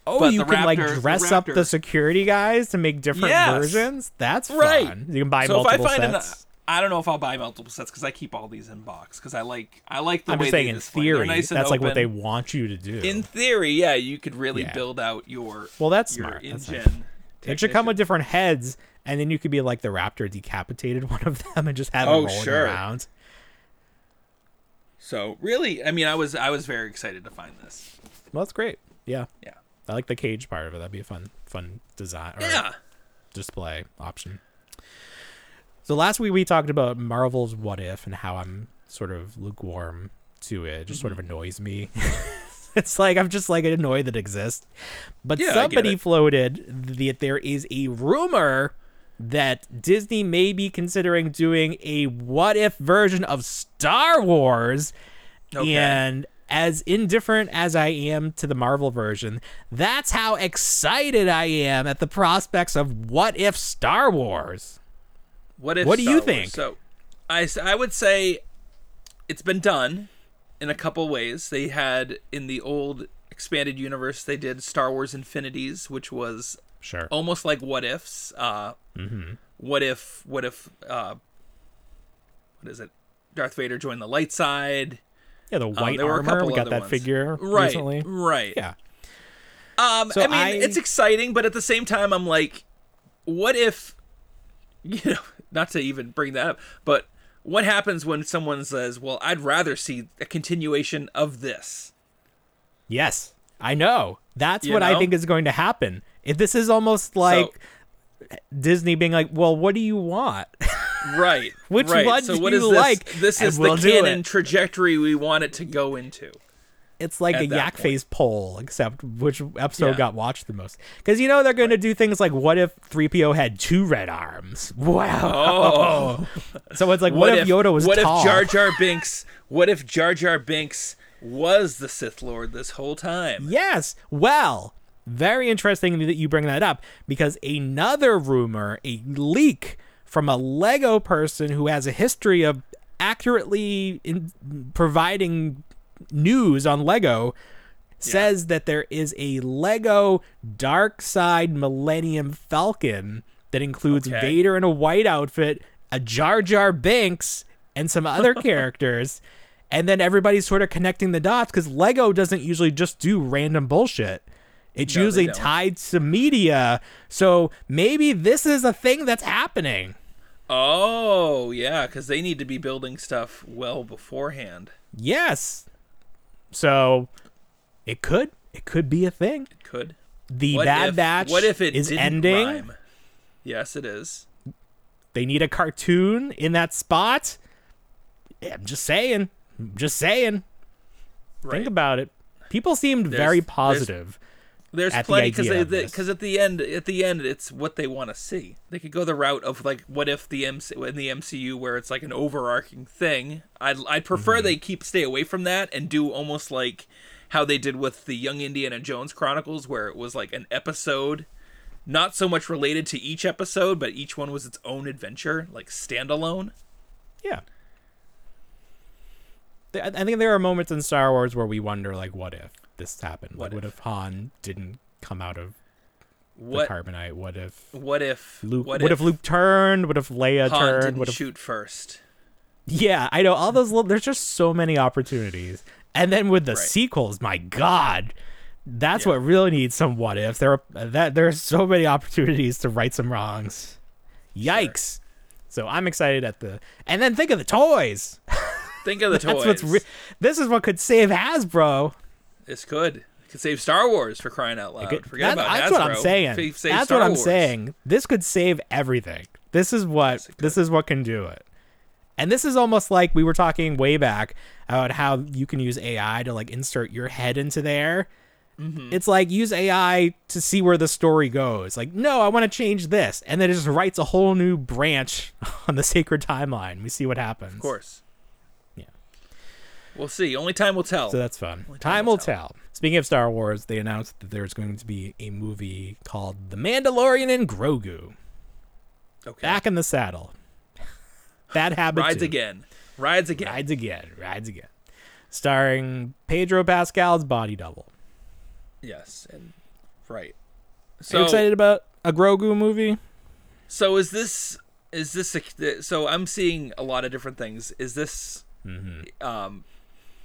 [SPEAKER 3] Oh,
[SPEAKER 5] But
[SPEAKER 3] you can like
[SPEAKER 5] raptor- the
[SPEAKER 3] dress up the security guys to make different
[SPEAKER 5] Yes.
[SPEAKER 3] versions. That's
[SPEAKER 5] Right.
[SPEAKER 3] fun. You can buy
[SPEAKER 5] so if I
[SPEAKER 3] multiple
[SPEAKER 5] find
[SPEAKER 3] sets.
[SPEAKER 5] an, I don't know if I'll buy multiple sets because I keep all these in box because I like I like the
[SPEAKER 3] I'm
[SPEAKER 5] way
[SPEAKER 3] just
[SPEAKER 5] they
[SPEAKER 3] saying in. Theory,
[SPEAKER 5] nice
[SPEAKER 3] that's like what they want you to do.
[SPEAKER 5] In theory, yeah, you could really
[SPEAKER 3] Yeah.
[SPEAKER 5] build out your
[SPEAKER 3] well, that's
[SPEAKER 5] your
[SPEAKER 3] smart. That's nice. It should come with different heads, and then you could be like the raptor decapitated one of them and just have
[SPEAKER 5] Oh,
[SPEAKER 3] it rolling
[SPEAKER 5] sure.
[SPEAKER 3] around.
[SPEAKER 5] So really, I mean, I was I was very excited to find this.
[SPEAKER 3] Well, that's great. Yeah,
[SPEAKER 5] Yeah.
[SPEAKER 3] I like the cage part of it. That'd be a fun, fun design or
[SPEAKER 5] Yeah.
[SPEAKER 3] display option. So last week we talked about Marvel's What If and how I'm sort of lukewarm to it. It just sort of
[SPEAKER 5] Mm-hmm.
[SPEAKER 3] annoys me. it's like I'm just like annoyed that it exists. But
[SPEAKER 5] Yeah,
[SPEAKER 3] somebody floated that there is a rumor that Disney may be considering doing a what if version of Star Wars.
[SPEAKER 5] Okay.
[SPEAKER 3] And as indifferent as I am to the Marvel version, that's how excited I am at the prospects of what if Star Wars.
[SPEAKER 5] What if?
[SPEAKER 3] What do
[SPEAKER 5] Star
[SPEAKER 3] you
[SPEAKER 5] Wars?
[SPEAKER 3] think?
[SPEAKER 5] So, I would say it's been done in a couple ways. They had in the old expanded universe, they did Star Wars Infinities, which was
[SPEAKER 3] Sure.
[SPEAKER 5] almost like what ifs. Uh,
[SPEAKER 3] Mm-hmm.
[SPEAKER 5] What if? What if? Uh, what is it? Darth Vader joined the light side.
[SPEAKER 3] Yeah, the white
[SPEAKER 5] there were a
[SPEAKER 3] armor. We got that
[SPEAKER 5] ones.
[SPEAKER 3] figure
[SPEAKER 5] Right.
[SPEAKER 3] recently.
[SPEAKER 5] Right.
[SPEAKER 3] Yeah.
[SPEAKER 5] Um,
[SPEAKER 3] So
[SPEAKER 5] I mean,
[SPEAKER 3] I-
[SPEAKER 5] it's exciting, but at the same time, I'm like, what if, you know, not to even bring that up, but what happens when someone says, "Well, I'd rather see a continuation of this."
[SPEAKER 3] Yes, I know. That's
[SPEAKER 5] You
[SPEAKER 3] what I think is going to happen. If this is almost like Disney being like, "Well, what do you want?"
[SPEAKER 5] Right.
[SPEAKER 3] Which
[SPEAKER 5] right.
[SPEAKER 3] one
[SPEAKER 5] so
[SPEAKER 3] do
[SPEAKER 5] what
[SPEAKER 3] you
[SPEAKER 5] is this?
[SPEAKER 3] like?
[SPEAKER 5] This is
[SPEAKER 3] we'll
[SPEAKER 5] the
[SPEAKER 3] do
[SPEAKER 5] canon trajectory we want it to go into.
[SPEAKER 3] It's like
[SPEAKER 5] At
[SPEAKER 3] a yak
[SPEAKER 5] point.
[SPEAKER 3] face poll, except which episode
[SPEAKER 5] Yeah.
[SPEAKER 3] got watched the most. Because you know they're going to do things like, "What if 3PO had two red arms?" Wow.
[SPEAKER 5] Oh.
[SPEAKER 3] So it's like, what, if, Yoda was
[SPEAKER 5] What
[SPEAKER 3] tall?
[SPEAKER 5] if Jar Jar Binks? What if Jar Jar Binks was the Sith Lord this whole time?
[SPEAKER 3] Yes. Well, very interesting that you bring that up because another rumor, a leak from a Lego person who has a history of accurately in providing news on Lego says that there is a Lego Dark Side Millennium Falcon that includes
[SPEAKER 5] Okay.
[SPEAKER 3] Vader in a white outfit, a Jar Jar Binks, and some other characters. And then everybody's sort of connecting the dots because Lego doesn't usually just do random bullshit. It's
[SPEAKER 5] No,
[SPEAKER 3] usually tied to media. So maybe this is a thing that's happening.
[SPEAKER 5] Oh, yeah, because they need to be building stuff well beforehand.
[SPEAKER 3] Yes. So it could it could be a thing.
[SPEAKER 5] It could.
[SPEAKER 3] The
[SPEAKER 5] What
[SPEAKER 3] Bad
[SPEAKER 5] if,
[SPEAKER 3] Batch
[SPEAKER 5] what if it
[SPEAKER 3] is ending.
[SPEAKER 5] rhyme? Yes, it is.
[SPEAKER 3] They need a cartoon in that spot. I'm just saying. I'm just saying.
[SPEAKER 5] Right.
[SPEAKER 3] Think about it. People seemed
[SPEAKER 5] There's-
[SPEAKER 3] very positive.
[SPEAKER 5] There's plenty because
[SPEAKER 3] of
[SPEAKER 5] because at the end at the end it's what they want to see. They could go the route of like what if the MC in the MCU where it's like an overarching thing. I'd I'd prefer
[SPEAKER 3] Mm-hmm.
[SPEAKER 5] they keep stay away from that and do almost like how they did with the Young Indiana Jones Chronicles where it was like an episode not so much related to each episode but each one was its own adventure like standalone.
[SPEAKER 3] Yeah. I think there are moments in Star Wars where we wonder, like, what if this happened?
[SPEAKER 5] What
[SPEAKER 3] like, what
[SPEAKER 5] if?
[SPEAKER 3] if Han didn't come out of
[SPEAKER 5] What
[SPEAKER 3] the carbonite? What if
[SPEAKER 5] what if
[SPEAKER 3] Luke?
[SPEAKER 5] what,
[SPEAKER 3] What, if, Luke turned? What if Leia
[SPEAKER 5] Han
[SPEAKER 3] turned?
[SPEAKER 5] didn't
[SPEAKER 3] What if
[SPEAKER 5] shoot first?
[SPEAKER 3] Yeah, I know all those. Little, there's just so many opportunities, and then with the
[SPEAKER 5] Right.
[SPEAKER 3] sequels, my God, that's
[SPEAKER 5] Yeah.
[SPEAKER 3] what really needs some what ifs. There are that there are so many opportunities to right some wrongs. Yikes! So I'm excited at the, and then think of the toys.
[SPEAKER 5] Think of the
[SPEAKER 3] That's
[SPEAKER 5] toys.
[SPEAKER 3] what's re- this is what could save Hasbro.
[SPEAKER 5] It's good. It could save Star Wars for crying out loud.
[SPEAKER 3] Good-
[SPEAKER 5] Forget
[SPEAKER 3] that-
[SPEAKER 5] about
[SPEAKER 3] that's what I'm saying.
[SPEAKER 5] Save
[SPEAKER 3] That's
[SPEAKER 5] Star
[SPEAKER 3] what I'm
[SPEAKER 5] Wars.
[SPEAKER 3] saying. This could save everything. This is what
[SPEAKER 5] it
[SPEAKER 3] this is what can do it. And this is almost like we were talking way back about how you can use AI to like insert your head into there.
[SPEAKER 5] Mm-hmm.
[SPEAKER 3] It's like use AI to see where the story goes. Like, no, I want to change this, and then it just writes a whole new branch on the sacred timeline. We see what happens.
[SPEAKER 5] Of course. We'll see. Only time will tell.
[SPEAKER 3] So that's fun.
[SPEAKER 5] Only
[SPEAKER 3] Time will tell. Speaking of Star Wars, they announced that there's going to be a movie called The Mandalorian and Grogu.
[SPEAKER 5] okay.
[SPEAKER 3] Back in the saddle. Bad habit.
[SPEAKER 5] Rides
[SPEAKER 3] two.
[SPEAKER 5] again. Rides again.
[SPEAKER 3] Rides again. Rides again. Starring Pedro Pascal's body double.
[SPEAKER 5] Yes. And right.
[SPEAKER 3] Are
[SPEAKER 5] So
[SPEAKER 3] you excited about a Grogu movie?
[SPEAKER 5] so is this is this a, so I'm seeing a lot of different things. Is this
[SPEAKER 3] Mm-hmm.
[SPEAKER 5] um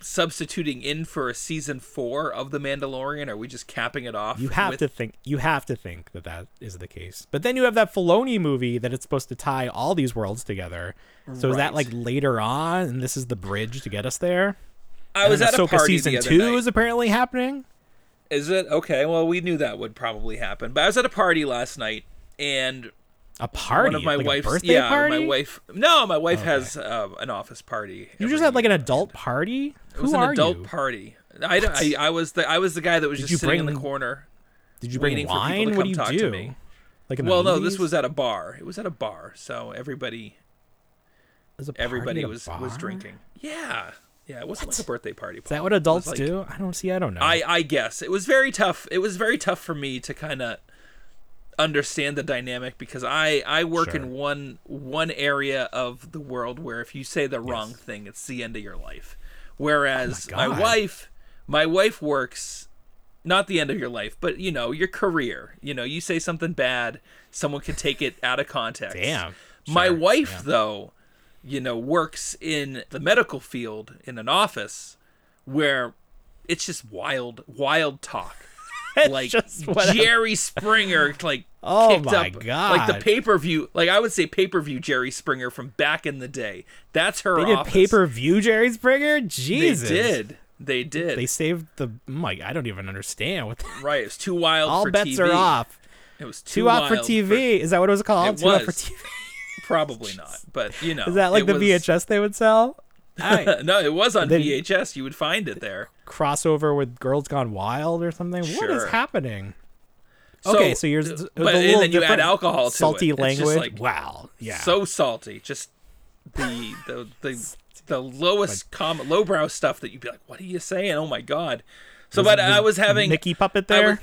[SPEAKER 5] substituting in for a season 4 of The Mandalorian? Are we just capping it off?
[SPEAKER 3] You have
[SPEAKER 5] with-
[SPEAKER 3] to think. You have to think that that is the case. But then you have that Filoni movie that it's supposed to tie all these worlds together. So is that like later on, and this is the bridge to get us there?
[SPEAKER 5] I was
[SPEAKER 3] And
[SPEAKER 5] at a
[SPEAKER 3] Ahsoka
[SPEAKER 5] party
[SPEAKER 3] season two
[SPEAKER 5] night.
[SPEAKER 3] is apparently happening.
[SPEAKER 5] Is it okay? Well, we knew that would probably happen. But I was at a party last night, and
[SPEAKER 3] A party,
[SPEAKER 5] one of my
[SPEAKER 3] like
[SPEAKER 5] wife's
[SPEAKER 3] birthday
[SPEAKER 5] yeah,
[SPEAKER 3] party.
[SPEAKER 5] my wife. No, my wife has uh, an office party.
[SPEAKER 3] You just had like an adult party.
[SPEAKER 5] It was an adult
[SPEAKER 3] you?
[SPEAKER 5] party. I, I I was the I was the guy that was
[SPEAKER 3] Did
[SPEAKER 5] just sitting in the corner.
[SPEAKER 3] Did you bring
[SPEAKER 5] waiting for people to
[SPEAKER 3] wine? What do you
[SPEAKER 5] talk to
[SPEAKER 3] do?
[SPEAKER 5] me.
[SPEAKER 3] Like
[SPEAKER 5] Well, no, this was at a bar. It was at a bar, so everybody everybody was was drinking. Yeah, Yeah, it wasn't like a birthday party.
[SPEAKER 3] Is that what adults
[SPEAKER 5] like-
[SPEAKER 3] do? I don't see. I don't know.
[SPEAKER 5] I I guess it was very tough. It was very tough for me to kind of understand the dynamic because I I work
[SPEAKER 3] Sure.
[SPEAKER 5] in one one area of the world where if you say the wrong thing, it's the end of your life. Whereas
[SPEAKER 3] Oh
[SPEAKER 5] my,
[SPEAKER 3] God.
[SPEAKER 5] wife, my wife works not the end of your life, but you know your career. You know, you say something bad, someone can take it out of context.
[SPEAKER 3] Damn.
[SPEAKER 5] My wife,
[SPEAKER 3] yeah.
[SPEAKER 5] though, you know, works in the medical field in an office where it's just wild, wild talk. like. Jerry Springer, like
[SPEAKER 3] Oh
[SPEAKER 5] kicked
[SPEAKER 3] my
[SPEAKER 5] up, like the pay per view. Like I would say pay per view Jerry Springer from back in the day. That's her.
[SPEAKER 3] They did pay per view Jerry Springer. Jesus, they
[SPEAKER 5] did. They did.
[SPEAKER 3] They saved the. Oh Mike, I don't even understand what. The,
[SPEAKER 5] right. It's too wild
[SPEAKER 3] all
[SPEAKER 5] for
[SPEAKER 3] bets
[SPEAKER 5] TV.
[SPEAKER 3] are off.
[SPEAKER 5] It was too,
[SPEAKER 3] out for
[SPEAKER 5] wild
[SPEAKER 3] TV. Is that what it was called?
[SPEAKER 5] It
[SPEAKER 3] for
[SPEAKER 5] was.
[SPEAKER 3] TV.
[SPEAKER 5] Probably not, but you know.
[SPEAKER 3] Is that like the
[SPEAKER 5] was-
[SPEAKER 3] VHS they would sell? I,
[SPEAKER 5] no, it was on
[SPEAKER 3] Then-
[SPEAKER 5] VHS. You would find it there.
[SPEAKER 3] crossover with Girls Gone Wild or something. What is
[SPEAKER 5] Sure.
[SPEAKER 3] happening?
[SPEAKER 5] So-
[SPEAKER 3] okay, so you're.
[SPEAKER 5] but-
[SPEAKER 3] but
[SPEAKER 5] and then you add alcohol to it.
[SPEAKER 3] salty
[SPEAKER 5] It's just
[SPEAKER 3] language.
[SPEAKER 5] like
[SPEAKER 3] wow. Yeah.
[SPEAKER 5] So salty. Just the the the, the lowest common lowbrow stuff that you'd be like, what are you saying? Oh my god. So, but I was having
[SPEAKER 3] Mickey puppet there.
[SPEAKER 5] was-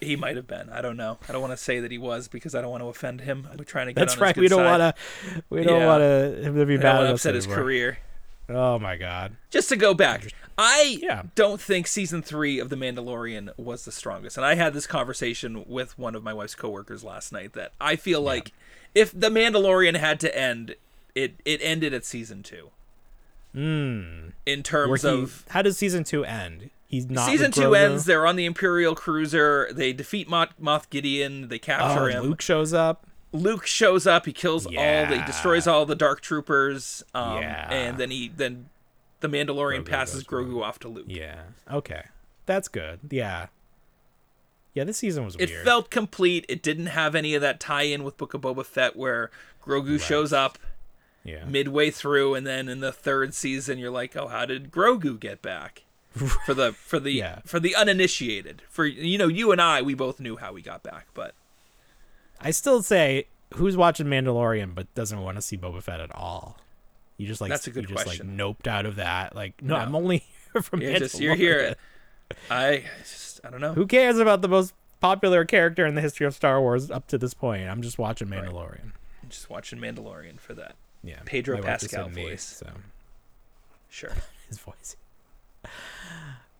[SPEAKER 5] he might have been. I don't know. I don't want to say that he was because I don't want to offend him. I'm trying to get
[SPEAKER 3] That's
[SPEAKER 5] on his
[SPEAKER 3] right. We don't want to. We don't
[SPEAKER 5] Yeah.
[SPEAKER 3] want to him to be bad at
[SPEAKER 5] want to
[SPEAKER 3] us
[SPEAKER 5] upset his career.
[SPEAKER 3] Oh my god.
[SPEAKER 5] just to go back, I
[SPEAKER 3] Yeah.
[SPEAKER 5] don't think season three of The Mandalorian was the strongest. And I had this conversation with one of my wife's coworkers last night that I feel like if The Mandalorian had to end, it it ended at season two. Hmm. In
[SPEAKER 3] Where
[SPEAKER 5] terms
[SPEAKER 3] he,
[SPEAKER 5] of
[SPEAKER 3] how does season two end? He's not.
[SPEAKER 5] season two ends, they're on the Imperial cruiser. They defeat Moff, Moff Gideon. They
[SPEAKER 3] Oh,
[SPEAKER 5] capture
[SPEAKER 3] and
[SPEAKER 5] him.
[SPEAKER 3] Luke shows up.
[SPEAKER 5] Luke shows up. He kills all. The,
[SPEAKER 3] Yeah.
[SPEAKER 5] destroys all the Dark Troopers. Um,
[SPEAKER 3] Yeah.
[SPEAKER 5] And then he then the Mandalorian
[SPEAKER 3] Grogu
[SPEAKER 5] passes Grogu off to Luke.
[SPEAKER 3] Yeah. Okay. That's good. Yeah. Yeah. This season was
[SPEAKER 5] It
[SPEAKER 3] weird.
[SPEAKER 5] felt complete. It didn't have any of that tie-in with Book of Boba Fett where Grogu shows up
[SPEAKER 3] yeah.
[SPEAKER 5] midway through, and then in the third season, you're like, "Oh, how did Grogu get back?" for the for the
[SPEAKER 3] Yeah.
[SPEAKER 5] for the uninitiated. For you know, you and I, we both knew how he got back, but
[SPEAKER 3] I still say, who's watching Mandalorian but doesn't want to see Boba Fett at all? You just like
[SPEAKER 5] That's a good
[SPEAKER 3] you just
[SPEAKER 5] question.
[SPEAKER 3] like noped out of that. Like, no,
[SPEAKER 5] No.
[SPEAKER 3] I'm only here from
[SPEAKER 5] you're just you're here. I just I don't know.
[SPEAKER 3] Who cares about the most popular character in the history of Star Wars up to this point? I'm just watching Mandalorian.
[SPEAKER 5] I'm just watching Mandalorian for that.
[SPEAKER 3] Yeah.
[SPEAKER 5] Pedro
[SPEAKER 3] just
[SPEAKER 5] Pascal
[SPEAKER 3] said me,
[SPEAKER 5] voice.
[SPEAKER 3] so
[SPEAKER 5] Sure.
[SPEAKER 3] his voice.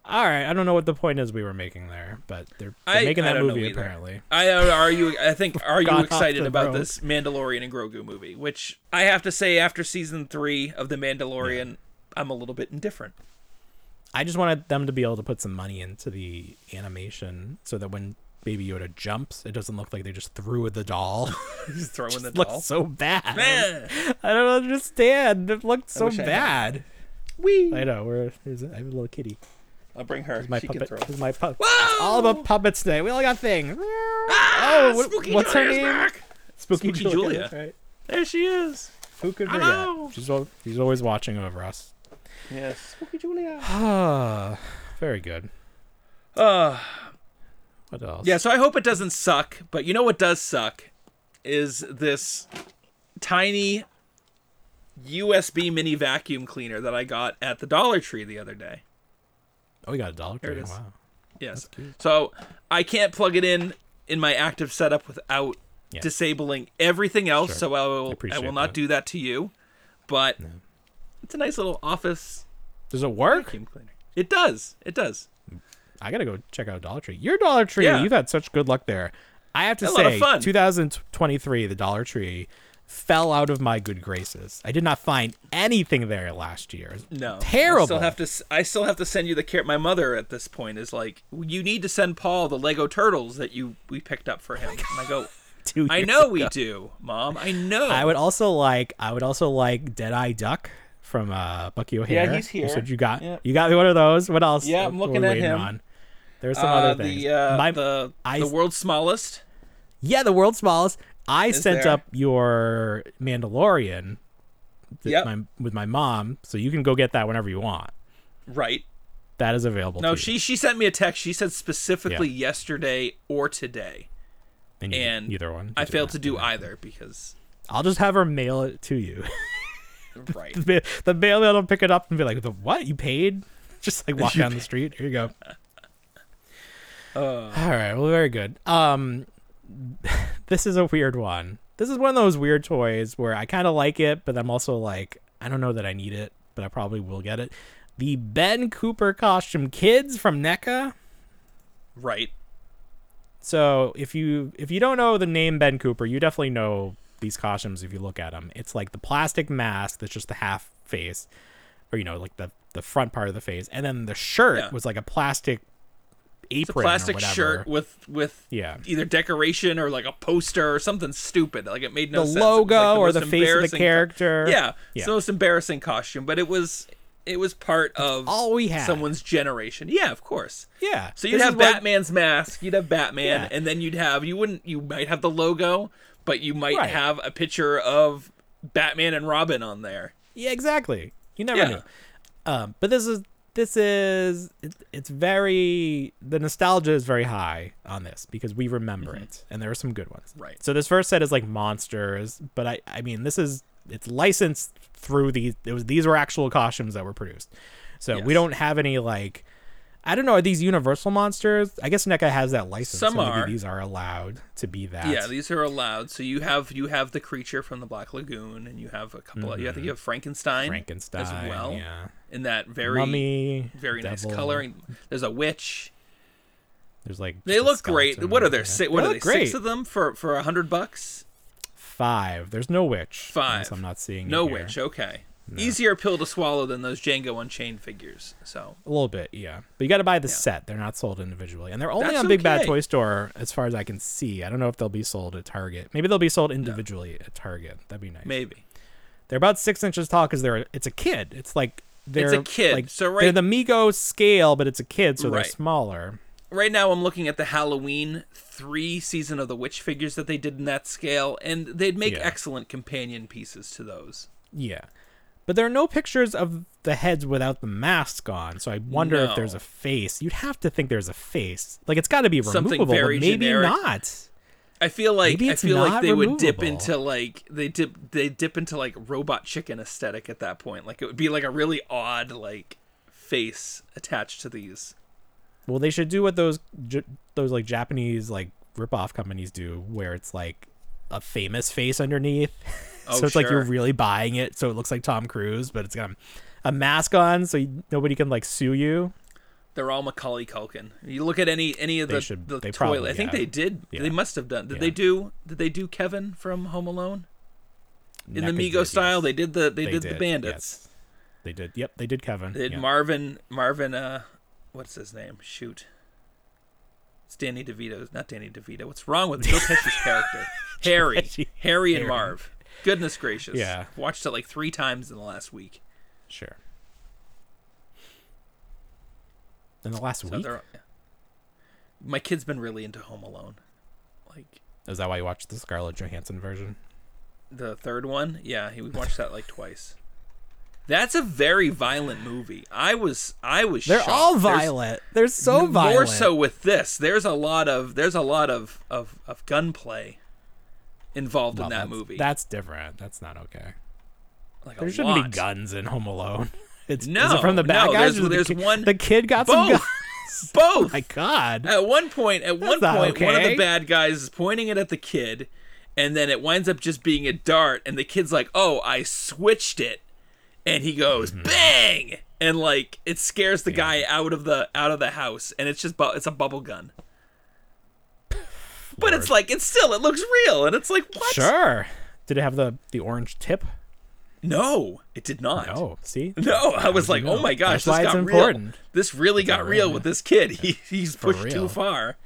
[SPEAKER 3] All right, I don't know what the point is we were making there, but they're, they're
[SPEAKER 5] I-
[SPEAKER 3] making that movie apparently.
[SPEAKER 5] I uh, are you? I think are you excited about
[SPEAKER 3] road.
[SPEAKER 5] this Mandalorian and Grogu movie? Which I have to say, after season three of the Mandalorian, I'm a little bit indifferent.
[SPEAKER 3] I just wanted them to be able to put some money into the animation so that when Baby Yoda jumps, it doesn't look like they just threw the doll.
[SPEAKER 5] He's throwing the
[SPEAKER 3] it looks
[SPEAKER 5] doll.
[SPEAKER 3] so bad.
[SPEAKER 5] Man,
[SPEAKER 3] I don't understand. It looked so
[SPEAKER 5] wish I had.
[SPEAKER 3] bad.
[SPEAKER 5] We.
[SPEAKER 3] I know. We're there's a, I have a little kitty.
[SPEAKER 5] I'll bring her.
[SPEAKER 3] My
[SPEAKER 5] she
[SPEAKER 3] puppet.
[SPEAKER 5] can throw.
[SPEAKER 3] My puppet.
[SPEAKER 5] Whoa!
[SPEAKER 3] All about puppets today. We all got things.
[SPEAKER 5] Ah,
[SPEAKER 3] oh, what-
[SPEAKER 5] Spooky
[SPEAKER 3] what's her name?
[SPEAKER 5] back.
[SPEAKER 3] Spooky,
[SPEAKER 5] Spooky
[SPEAKER 3] Julia.
[SPEAKER 5] Julia.
[SPEAKER 3] Right.
[SPEAKER 5] There she is.
[SPEAKER 3] Who could forget?
[SPEAKER 5] Hello.
[SPEAKER 3] She's al- she's always watching over us.
[SPEAKER 5] Yes, Spooky Julia.
[SPEAKER 3] Ah, very good.
[SPEAKER 5] Uh,
[SPEAKER 3] What else?
[SPEAKER 5] yeah. So I hope it doesn't suck. But you know what does suck is this tiny USB mini vacuum cleaner that I got at the Dollar Tree the other day.
[SPEAKER 3] Oh, we got a dollar
[SPEAKER 5] it
[SPEAKER 3] tree. Wow.
[SPEAKER 5] Yes. So I can't plug it in in my active setup without
[SPEAKER 3] Yeah.
[SPEAKER 5] disabling everything else.
[SPEAKER 3] Sure.
[SPEAKER 5] So I will I,
[SPEAKER 3] appreciate
[SPEAKER 5] will not
[SPEAKER 3] that.
[SPEAKER 5] do that to you. But it's a nice little office
[SPEAKER 3] Does it work?
[SPEAKER 5] vacuum cleaner. It does. It does.
[SPEAKER 3] I gotta go check out Dollar Tree. Your Dollar Tree,
[SPEAKER 5] Yeah.
[SPEAKER 3] you've had such good luck there. I have to
[SPEAKER 5] A
[SPEAKER 3] say,
[SPEAKER 5] fun.
[SPEAKER 3] 2023, the Dollar Tree fell out of my good graces. I did not find anything there last year.
[SPEAKER 5] No,
[SPEAKER 3] terrible.
[SPEAKER 5] I still have to. I still have to send you the care. My mother at this point is like, you need to send Paul the Lego turtles that you we picked up for him. And I go,
[SPEAKER 3] Two
[SPEAKER 5] I
[SPEAKER 3] years
[SPEAKER 5] know we do, Mom. I know.
[SPEAKER 3] I would also like. I would also like Deadeye Duck from uh, Bucky O'Hare.
[SPEAKER 5] Yeah, he's
[SPEAKER 3] You
[SPEAKER 5] here.
[SPEAKER 3] said you got.
[SPEAKER 5] Yeah.
[SPEAKER 3] You got me one of those. What else?
[SPEAKER 5] Yeah, I'm looking at him.
[SPEAKER 3] On? There's some
[SPEAKER 5] uh,
[SPEAKER 3] other things.
[SPEAKER 5] the uh,
[SPEAKER 3] My-
[SPEAKER 5] the
[SPEAKER 3] I-
[SPEAKER 5] the world's smallest.
[SPEAKER 3] Yeah, the world's smallest. I sent
[SPEAKER 5] there?
[SPEAKER 3] up your Mandalorian. th-
[SPEAKER 5] Yep.
[SPEAKER 3] my, with my mom, so you can go get that whenever you want.
[SPEAKER 5] Right.
[SPEAKER 3] That is available.
[SPEAKER 5] No,
[SPEAKER 3] to
[SPEAKER 5] she
[SPEAKER 3] you.
[SPEAKER 5] she sent me a text. She said specifically yesterday or today.
[SPEAKER 3] and, you-
[SPEAKER 5] and
[SPEAKER 3] either one.
[SPEAKER 5] I failed to do either because
[SPEAKER 3] I'll just have her mail it to you.
[SPEAKER 5] right.
[SPEAKER 3] the, the mailman will pick it up and be like, "The what? You paid?" Just like walk down the street. Here you go.
[SPEAKER 5] Uh,
[SPEAKER 3] All right. Well, very good. Um, this is a weird one. This is one of those weird toys where I kind of like it, but I'm also like, I don't know that I need it, but I probably will get it. The Ben Cooper costume kids from NECA.
[SPEAKER 5] right.
[SPEAKER 3] So if you if you don't know the name Ben Cooper, you definitely know these costumes if you look at them. It's like the plastic mask that's just the half face, or you know, like the the front part of the face, and then the shirt
[SPEAKER 5] Yeah.
[SPEAKER 3] was like a plastic apron,
[SPEAKER 5] It's a
[SPEAKER 3] or
[SPEAKER 5] plastic shirt with with
[SPEAKER 3] Yeah.
[SPEAKER 5] either decoration or like a poster or something stupid. Like it made no
[SPEAKER 3] the
[SPEAKER 5] sense.
[SPEAKER 3] Logo
[SPEAKER 5] like,
[SPEAKER 3] or the face of the
[SPEAKER 5] embarrassing co-
[SPEAKER 3] character.
[SPEAKER 5] yeah,
[SPEAKER 3] Yeah.
[SPEAKER 5] it's the most embarrassing costume, but it was it was part of
[SPEAKER 3] all we had.
[SPEAKER 5] someone's generation. Yeah, of course.
[SPEAKER 3] yeah.
[SPEAKER 5] So you'd
[SPEAKER 3] This
[SPEAKER 5] have Batman's mask, you'd have Batman,
[SPEAKER 3] Yeah.
[SPEAKER 5] and then you'd have you wouldn't you might have the logo, but you might
[SPEAKER 3] Right.
[SPEAKER 5] have a picture of Batman and Robin on there.
[SPEAKER 3] Yeah, exactly. You never
[SPEAKER 5] Yeah.
[SPEAKER 3] knew. Um, but this is this is it, it's very the nostalgia is very high on this because we remember it and there are some good ones.
[SPEAKER 5] Mm-hmm. Right.
[SPEAKER 3] So this first set is like monsters, but I I mean this is it's licensed through these it was these were actual costumes that were produced. So we don't have any like I don't know are these universal monsters? I guess NECA has that license.
[SPEAKER 5] Some
[SPEAKER 3] so
[SPEAKER 5] are.
[SPEAKER 3] these are allowed to be that.
[SPEAKER 5] Yeah, these are allowed. So you have you have the creature from the Black Lagoon, and you have a couple. of, you I think you have Frankenstein,
[SPEAKER 3] Mm-hmm. Frankenstein
[SPEAKER 5] as well.
[SPEAKER 3] Yeah.
[SPEAKER 5] in that very
[SPEAKER 3] Mummy.
[SPEAKER 5] very nice coloring. There's a witch.
[SPEAKER 3] There's like
[SPEAKER 5] They look great. What are there? Si- what
[SPEAKER 3] They
[SPEAKER 5] are they?
[SPEAKER 3] great.
[SPEAKER 5] Six of them for for a hundred bucks.
[SPEAKER 3] Five. There's no witch.
[SPEAKER 5] Five.
[SPEAKER 3] I'm not seeing
[SPEAKER 5] No
[SPEAKER 3] it here.
[SPEAKER 5] witch. Okay. Easier pill to swallow than those Django Unchained figures. So
[SPEAKER 3] A little bit, yeah. But you got to buy the set. They're not sold individually, and they're only
[SPEAKER 5] That's
[SPEAKER 3] on Big Bad. Toy Store, as far as I can see. I don't know if they'll be sold at Target. Maybe they'll be sold individually at Target. That'd be nice.
[SPEAKER 5] maybe.
[SPEAKER 3] They're about six inches tall because they're it's a kid. It's like they're
[SPEAKER 5] a kid.
[SPEAKER 3] Like,
[SPEAKER 5] So
[SPEAKER 3] they're
[SPEAKER 5] right-
[SPEAKER 3] the Mego scale, but it's a kid, so they're smaller.
[SPEAKER 5] Right now, I'm looking at the Halloween three season of the witch figures that they did in that scale, and they'd make
[SPEAKER 3] Yeah.
[SPEAKER 5] excellent companion pieces to those.
[SPEAKER 3] Yeah. But there are no pictures of the heads without the mask on, so I wonder if there's a face. You'd have to think there's a face. Like it's got to be
[SPEAKER 5] Something
[SPEAKER 3] removable, but maybe
[SPEAKER 5] generic.
[SPEAKER 3] not.
[SPEAKER 5] I feel like I feel like they would dip into like they dip they dip into like robot chicken aesthetic at that point. Like it would be like a really odd like face attached to these.
[SPEAKER 3] Well, they should do what those J- those like Japanese like ripoff companies do, where it's like a famous face underneath.
[SPEAKER 5] Oh,
[SPEAKER 3] so it's like you're really buying it, so it looks like Tom Cruise, but it's got a mask on, so you, nobody can like sue you.
[SPEAKER 5] They're all Macaulay Culkin. You look at any any of
[SPEAKER 3] They
[SPEAKER 5] the
[SPEAKER 3] should-
[SPEAKER 5] the
[SPEAKER 3] they
[SPEAKER 5] toy.
[SPEAKER 3] probably
[SPEAKER 5] I think
[SPEAKER 3] have.
[SPEAKER 5] they did.
[SPEAKER 3] Yeah.
[SPEAKER 5] They must have done. Did
[SPEAKER 3] Yeah.
[SPEAKER 5] they do? Did they do Kevin from Home Alone in the
[SPEAKER 3] NECA
[SPEAKER 5] Mego
[SPEAKER 3] did,
[SPEAKER 5] style?
[SPEAKER 3] yes.
[SPEAKER 5] They did the they, did, the bandits.
[SPEAKER 3] yes. They did. Yep, they did Kevin.
[SPEAKER 5] They did
[SPEAKER 3] yeah.
[SPEAKER 5] Marvin Marvin. Uh, what's his name? Shoot. It's Danny DeVito. Not Danny DeVito. What's wrong with Joe Pesci's character? Harry. Harry and
[SPEAKER 3] Harry.
[SPEAKER 5] Marv. Goodness gracious.
[SPEAKER 3] Yeah.
[SPEAKER 5] Watched it like three times in the last week.
[SPEAKER 3] Sure. In the last
[SPEAKER 5] So
[SPEAKER 3] week,
[SPEAKER 5] My kid's been really into Home Alone. Like
[SPEAKER 3] is that why you watched the Scarlett Johansson version?
[SPEAKER 5] the third one, yeah, he we watched that like twice. That's a very violent movie. I was I was
[SPEAKER 3] They're
[SPEAKER 5] shocked.
[SPEAKER 3] all
[SPEAKER 5] There's-
[SPEAKER 3] violent. They're so violent.
[SPEAKER 5] More so with this. There's a lot of there's a lot of of, of gunplay involved
[SPEAKER 3] Well,
[SPEAKER 5] in that
[SPEAKER 3] that's-
[SPEAKER 5] movie.
[SPEAKER 3] That's different. That's not okay.
[SPEAKER 5] like
[SPEAKER 3] There shouldn't
[SPEAKER 5] lot.
[SPEAKER 3] be guns in Home Alone. It's is
[SPEAKER 5] No,
[SPEAKER 3] it from the bad
[SPEAKER 5] no,
[SPEAKER 3] guys.
[SPEAKER 5] there's-
[SPEAKER 3] or the kid-
[SPEAKER 5] one-
[SPEAKER 3] The kid got some guns.
[SPEAKER 5] Both.
[SPEAKER 3] My God.
[SPEAKER 5] At one point, at one
[SPEAKER 3] not
[SPEAKER 5] point, one of the bad guys is pointing it at the kid, and then it winds up just being a dart, and the kid's like, "Oh, I switched it," and he goes
[SPEAKER 3] Mm-hmm.
[SPEAKER 5] bang, and like it scares the guy out of the out of the house, and it's just bu- it's a bubble gun. But it's like it's still it looks real, and it's like what?
[SPEAKER 3] Sure. Did it have the the orange tip?
[SPEAKER 5] No, it did not.
[SPEAKER 3] No. See.
[SPEAKER 5] No, I was like,
[SPEAKER 3] you
[SPEAKER 5] oh my gosh,
[SPEAKER 3] That's
[SPEAKER 5] this
[SPEAKER 3] it's
[SPEAKER 5] got
[SPEAKER 3] important.
[SPEAKER 5] real. This really got
[SPEAKER 3] got
[SPEAKER 5] real
[SPEAKER 3] real,
[SPEAKER 5] with this kid. He he's
[SPEAKER 3] For
[SPEAKER 5] pushed too far.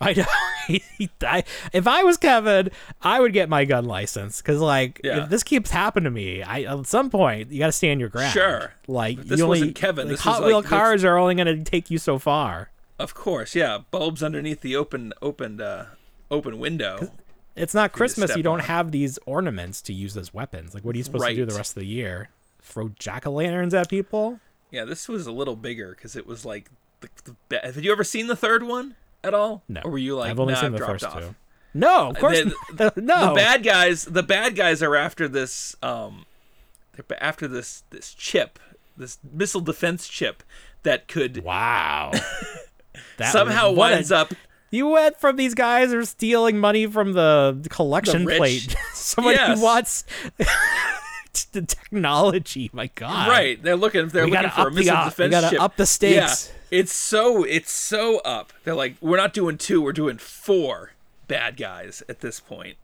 [SPEAKER 3] I know. He, he, I, if I was Kevin, I would get my gun license because, like,
[SPEAKER 5] Yeah.
[SPEAKER 3] if this keeps happening to me, I at some point you got to stand your ground.
[SPEAKER 5] Sure.
[SPEAKER 3] Like,
[SPEAKER 5] But this
[SPEAKER 3] you only,
[SPEAKER 5] wasn't Kevin,
[SPEAKER 3] Like,
[SPEAKER 5] this
[SPEAKER 3] Hot Wheel
[SPEAKER 5] like, this-
[SPEAKER 3] cars are only going to take you so far.
[SPEAKER 5] Of course, yeah. Bulbs underneath the open opened uh open window.
[SPEAKER 3] It's not Christmas. You don't
[SPEAKER 5] on.
[SPEAKER 3] have these ornaments to use as weapons. Like, what are you supposed to do the rest of the year? Throw jack o' lanterns at people?
[SPEAKER 5] Yeah, this was a little bigger because it was like the, the ba- Have you ever seen the third one at all?
[SPEAKER 3] No.
[SPEAKER 5] Or were you like
[SPEAKER 3] I've only
[SPEAKER 5] nah,
[SPEAKER 3] seen
[SPEAKER 5] I've
[SPEAKER 3] the first
[SPEAKER 5] off.
[SPEAKER 3] two. No, of course
[SPEAKER 5] The-
[SPEAKER 3] no.
[SPEAKER 5] The bad guys. The bad guys are after this. Um, They're after this this chip, this missile defense chip that could
[SPEAKER 3] Wow. That
[SPEAKER 5] somehow
[SPEAKER 3] a-
[SPEAKER 5] winds up.
[SPEAKER 3] You went from these guys are stealing money from the collection
[SPEAKER 5] The
[SPEAKER 3] plate. Somebody
[SPEAKER 5] Yes.
[SPEAKER 3] who wants the technology. My God.
[SPEAKER 5] Right, they're looking. They're
[SPEAKER 3] We
[SPEAKER 5] looking for a
[SPEAKER 3] up the
[SPEAKER 5] missile
[SPEAKER 3] up- uh, we
[SPEAKER 5] defense
[SPEAKER 3] gotta
[SPEAKER 5] chip.
[SPEAKER 3] up the stakes.
[SPEAKER 5] Yeah, it's so it's so up. They're like, we're not doing two, we're doing four bad guys at this point.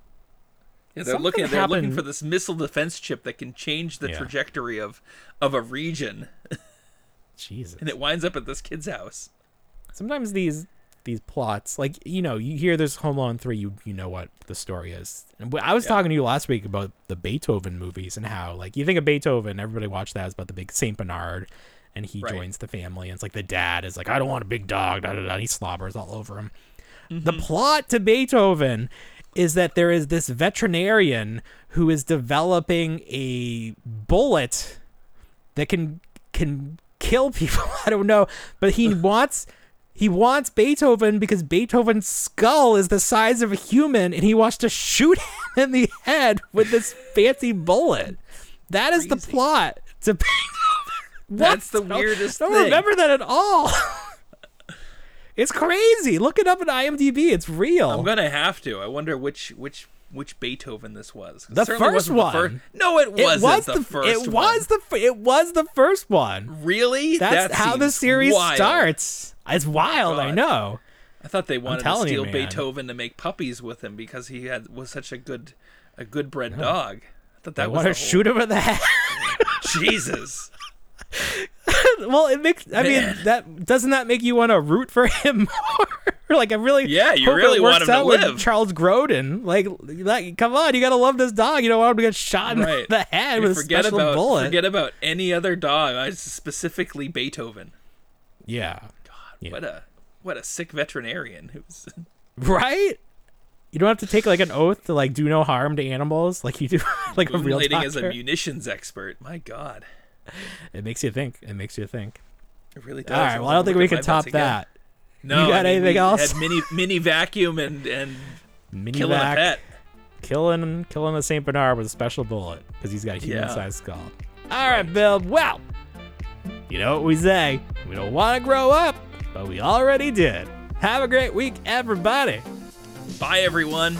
[SPEAKER 5] Yeah, they're
[SPEAKER 3] Something
[SPEAKER 5] looking. They're looking for this missile defense chip that can change the
[SPEAKER 3] Yeah.
[SPEAKER 5] trajectory of of a region,
[SPEAKER 3] Jesus.
[SPEAKER 5] and it winds up at this kid's house.
[SPEAKER 3] Sometimes these these plots, like you know, you hear this Home Alone three, you you know what the story is. And I was talking to you last week about the Beethoven movies and how like you think of Beethoven, everybody watched that. It's about the big Saint Bernard, and he
[SPEAKER 5] Right.
[SPEAKER 3] joins the family. And it's like the dad is like, I don't want a big dog. Da, da, da. He slobbers all over him. The mm-hmm. plot to Beethoven is that there is this veterinarian who is developing a bullet that can can kill people. I don't know, but he wants he wants Beethoven because Beethoven's skull is the size of a human, and he wants to shoot him in the head with this fancy bullet. That is the plot to Beethoven.
[SPEAKER 5] That's the weirdest
[SPEAKER 3] I don't remember that at all. it's crazy. Look it up on IMDb. It's real.
[SPEAKER 5] I'm gonna have to. I wonder which which which Beethoven this was.
[SPEAKER 3] The first
[SPEAKER 5] wasn't the
[SPEAKER 3] one.
[SPEAKER 5] fir- no, it
[SPEAKER 3] it
[SPEAKER 5] wasn't
[SPEAKER 3] was
[SPEAKER 5] the,
[SPEAKER 3] the
[SPEAKER 5] first.
[SPEAKER 3] It was the it was the first one.
[SPEAKER 5] one. really.
[SPEAKER 3] That's
[SPEAKER 5] That
[SPEAKER 3] how the series
[SPEAKER 5] wild.
[SPEAKER 3] starts. It's wild, I know.
[SPEAKER 5] I thought they wanted to
[SPEAKER 3] telling you,
[SPEAKER 5] steal. Beethoven to make puppies with him because he had was such a good a good bred dog. I thought
[SPEAKER 3] I
[SPEAKER 5] that was
[SPEAKER 3] want to
[SPEAKER 5] whole-
[SPEAKER 3] shoot him in the head.
[SPEAKER 5] Jesus.
[SPEAKER 3] well, it makes. I mean, that doesn't that make you want to root for him more? like, I really.
[SPEAKER 5] Yeah, you really want him to live.
[SPEAKER 3] Charles Grodin, like, like, come on, you gotta love this dog. You don't want him to get shot in
[SPEAKER 5] Right.
[SPEAKER 3] the head with a
[SPEAKER 5] forget
[SPEAKER 3] special
[SPEAKER 5] about
[SPEAKER 3] bullet.
[SPEAKER 5] forget about any other dog. I specifically Beethoven.
[SPEAKER 3] yeah, Yeah.
[SPEAKER 5] What a what a sick veterinarian who's
[SPEAKER 3] right. You don't have to take like an oath to like do no harm to animals, like you do, like a real doctor.
[SPEAKER 5] as a munitions expert. My God,
[SPEAKER 3] it makes you think. It makes you think.
[SPEAKER 5] it really does.
[SPEAKER 3] All right. Well, I don't think we can top that.
[SPEAKER 5] No,
[SPEAKER 3] You got
[SPEAKER 5] I mean,
[SPEAKER 3] anything
[SPEAKER 5] we
[SPEAKER 3] else?
[SPEAKER 5] Had mini mini vacuum and and
[SPEAKER 3] Mini
[SPEAKER 5] killing
[SPEAKER 3] vac,
[SPEAKER 5] a pet.
[SPEAKER 3] killing killing the Saint Bernard with a special bullet because he's got a
[SPEAKER 5] Yeah.
[SPEAKER 3] human-sized skull. All right, Bill. Well, you know what we say. We don't want to grow up, but we already did. Have a great week, everybody.
[SPEAKER 5] Bye, everyone.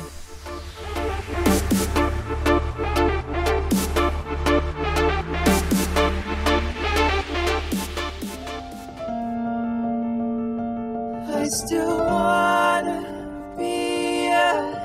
[SPEAKER 5] I still wanna be a.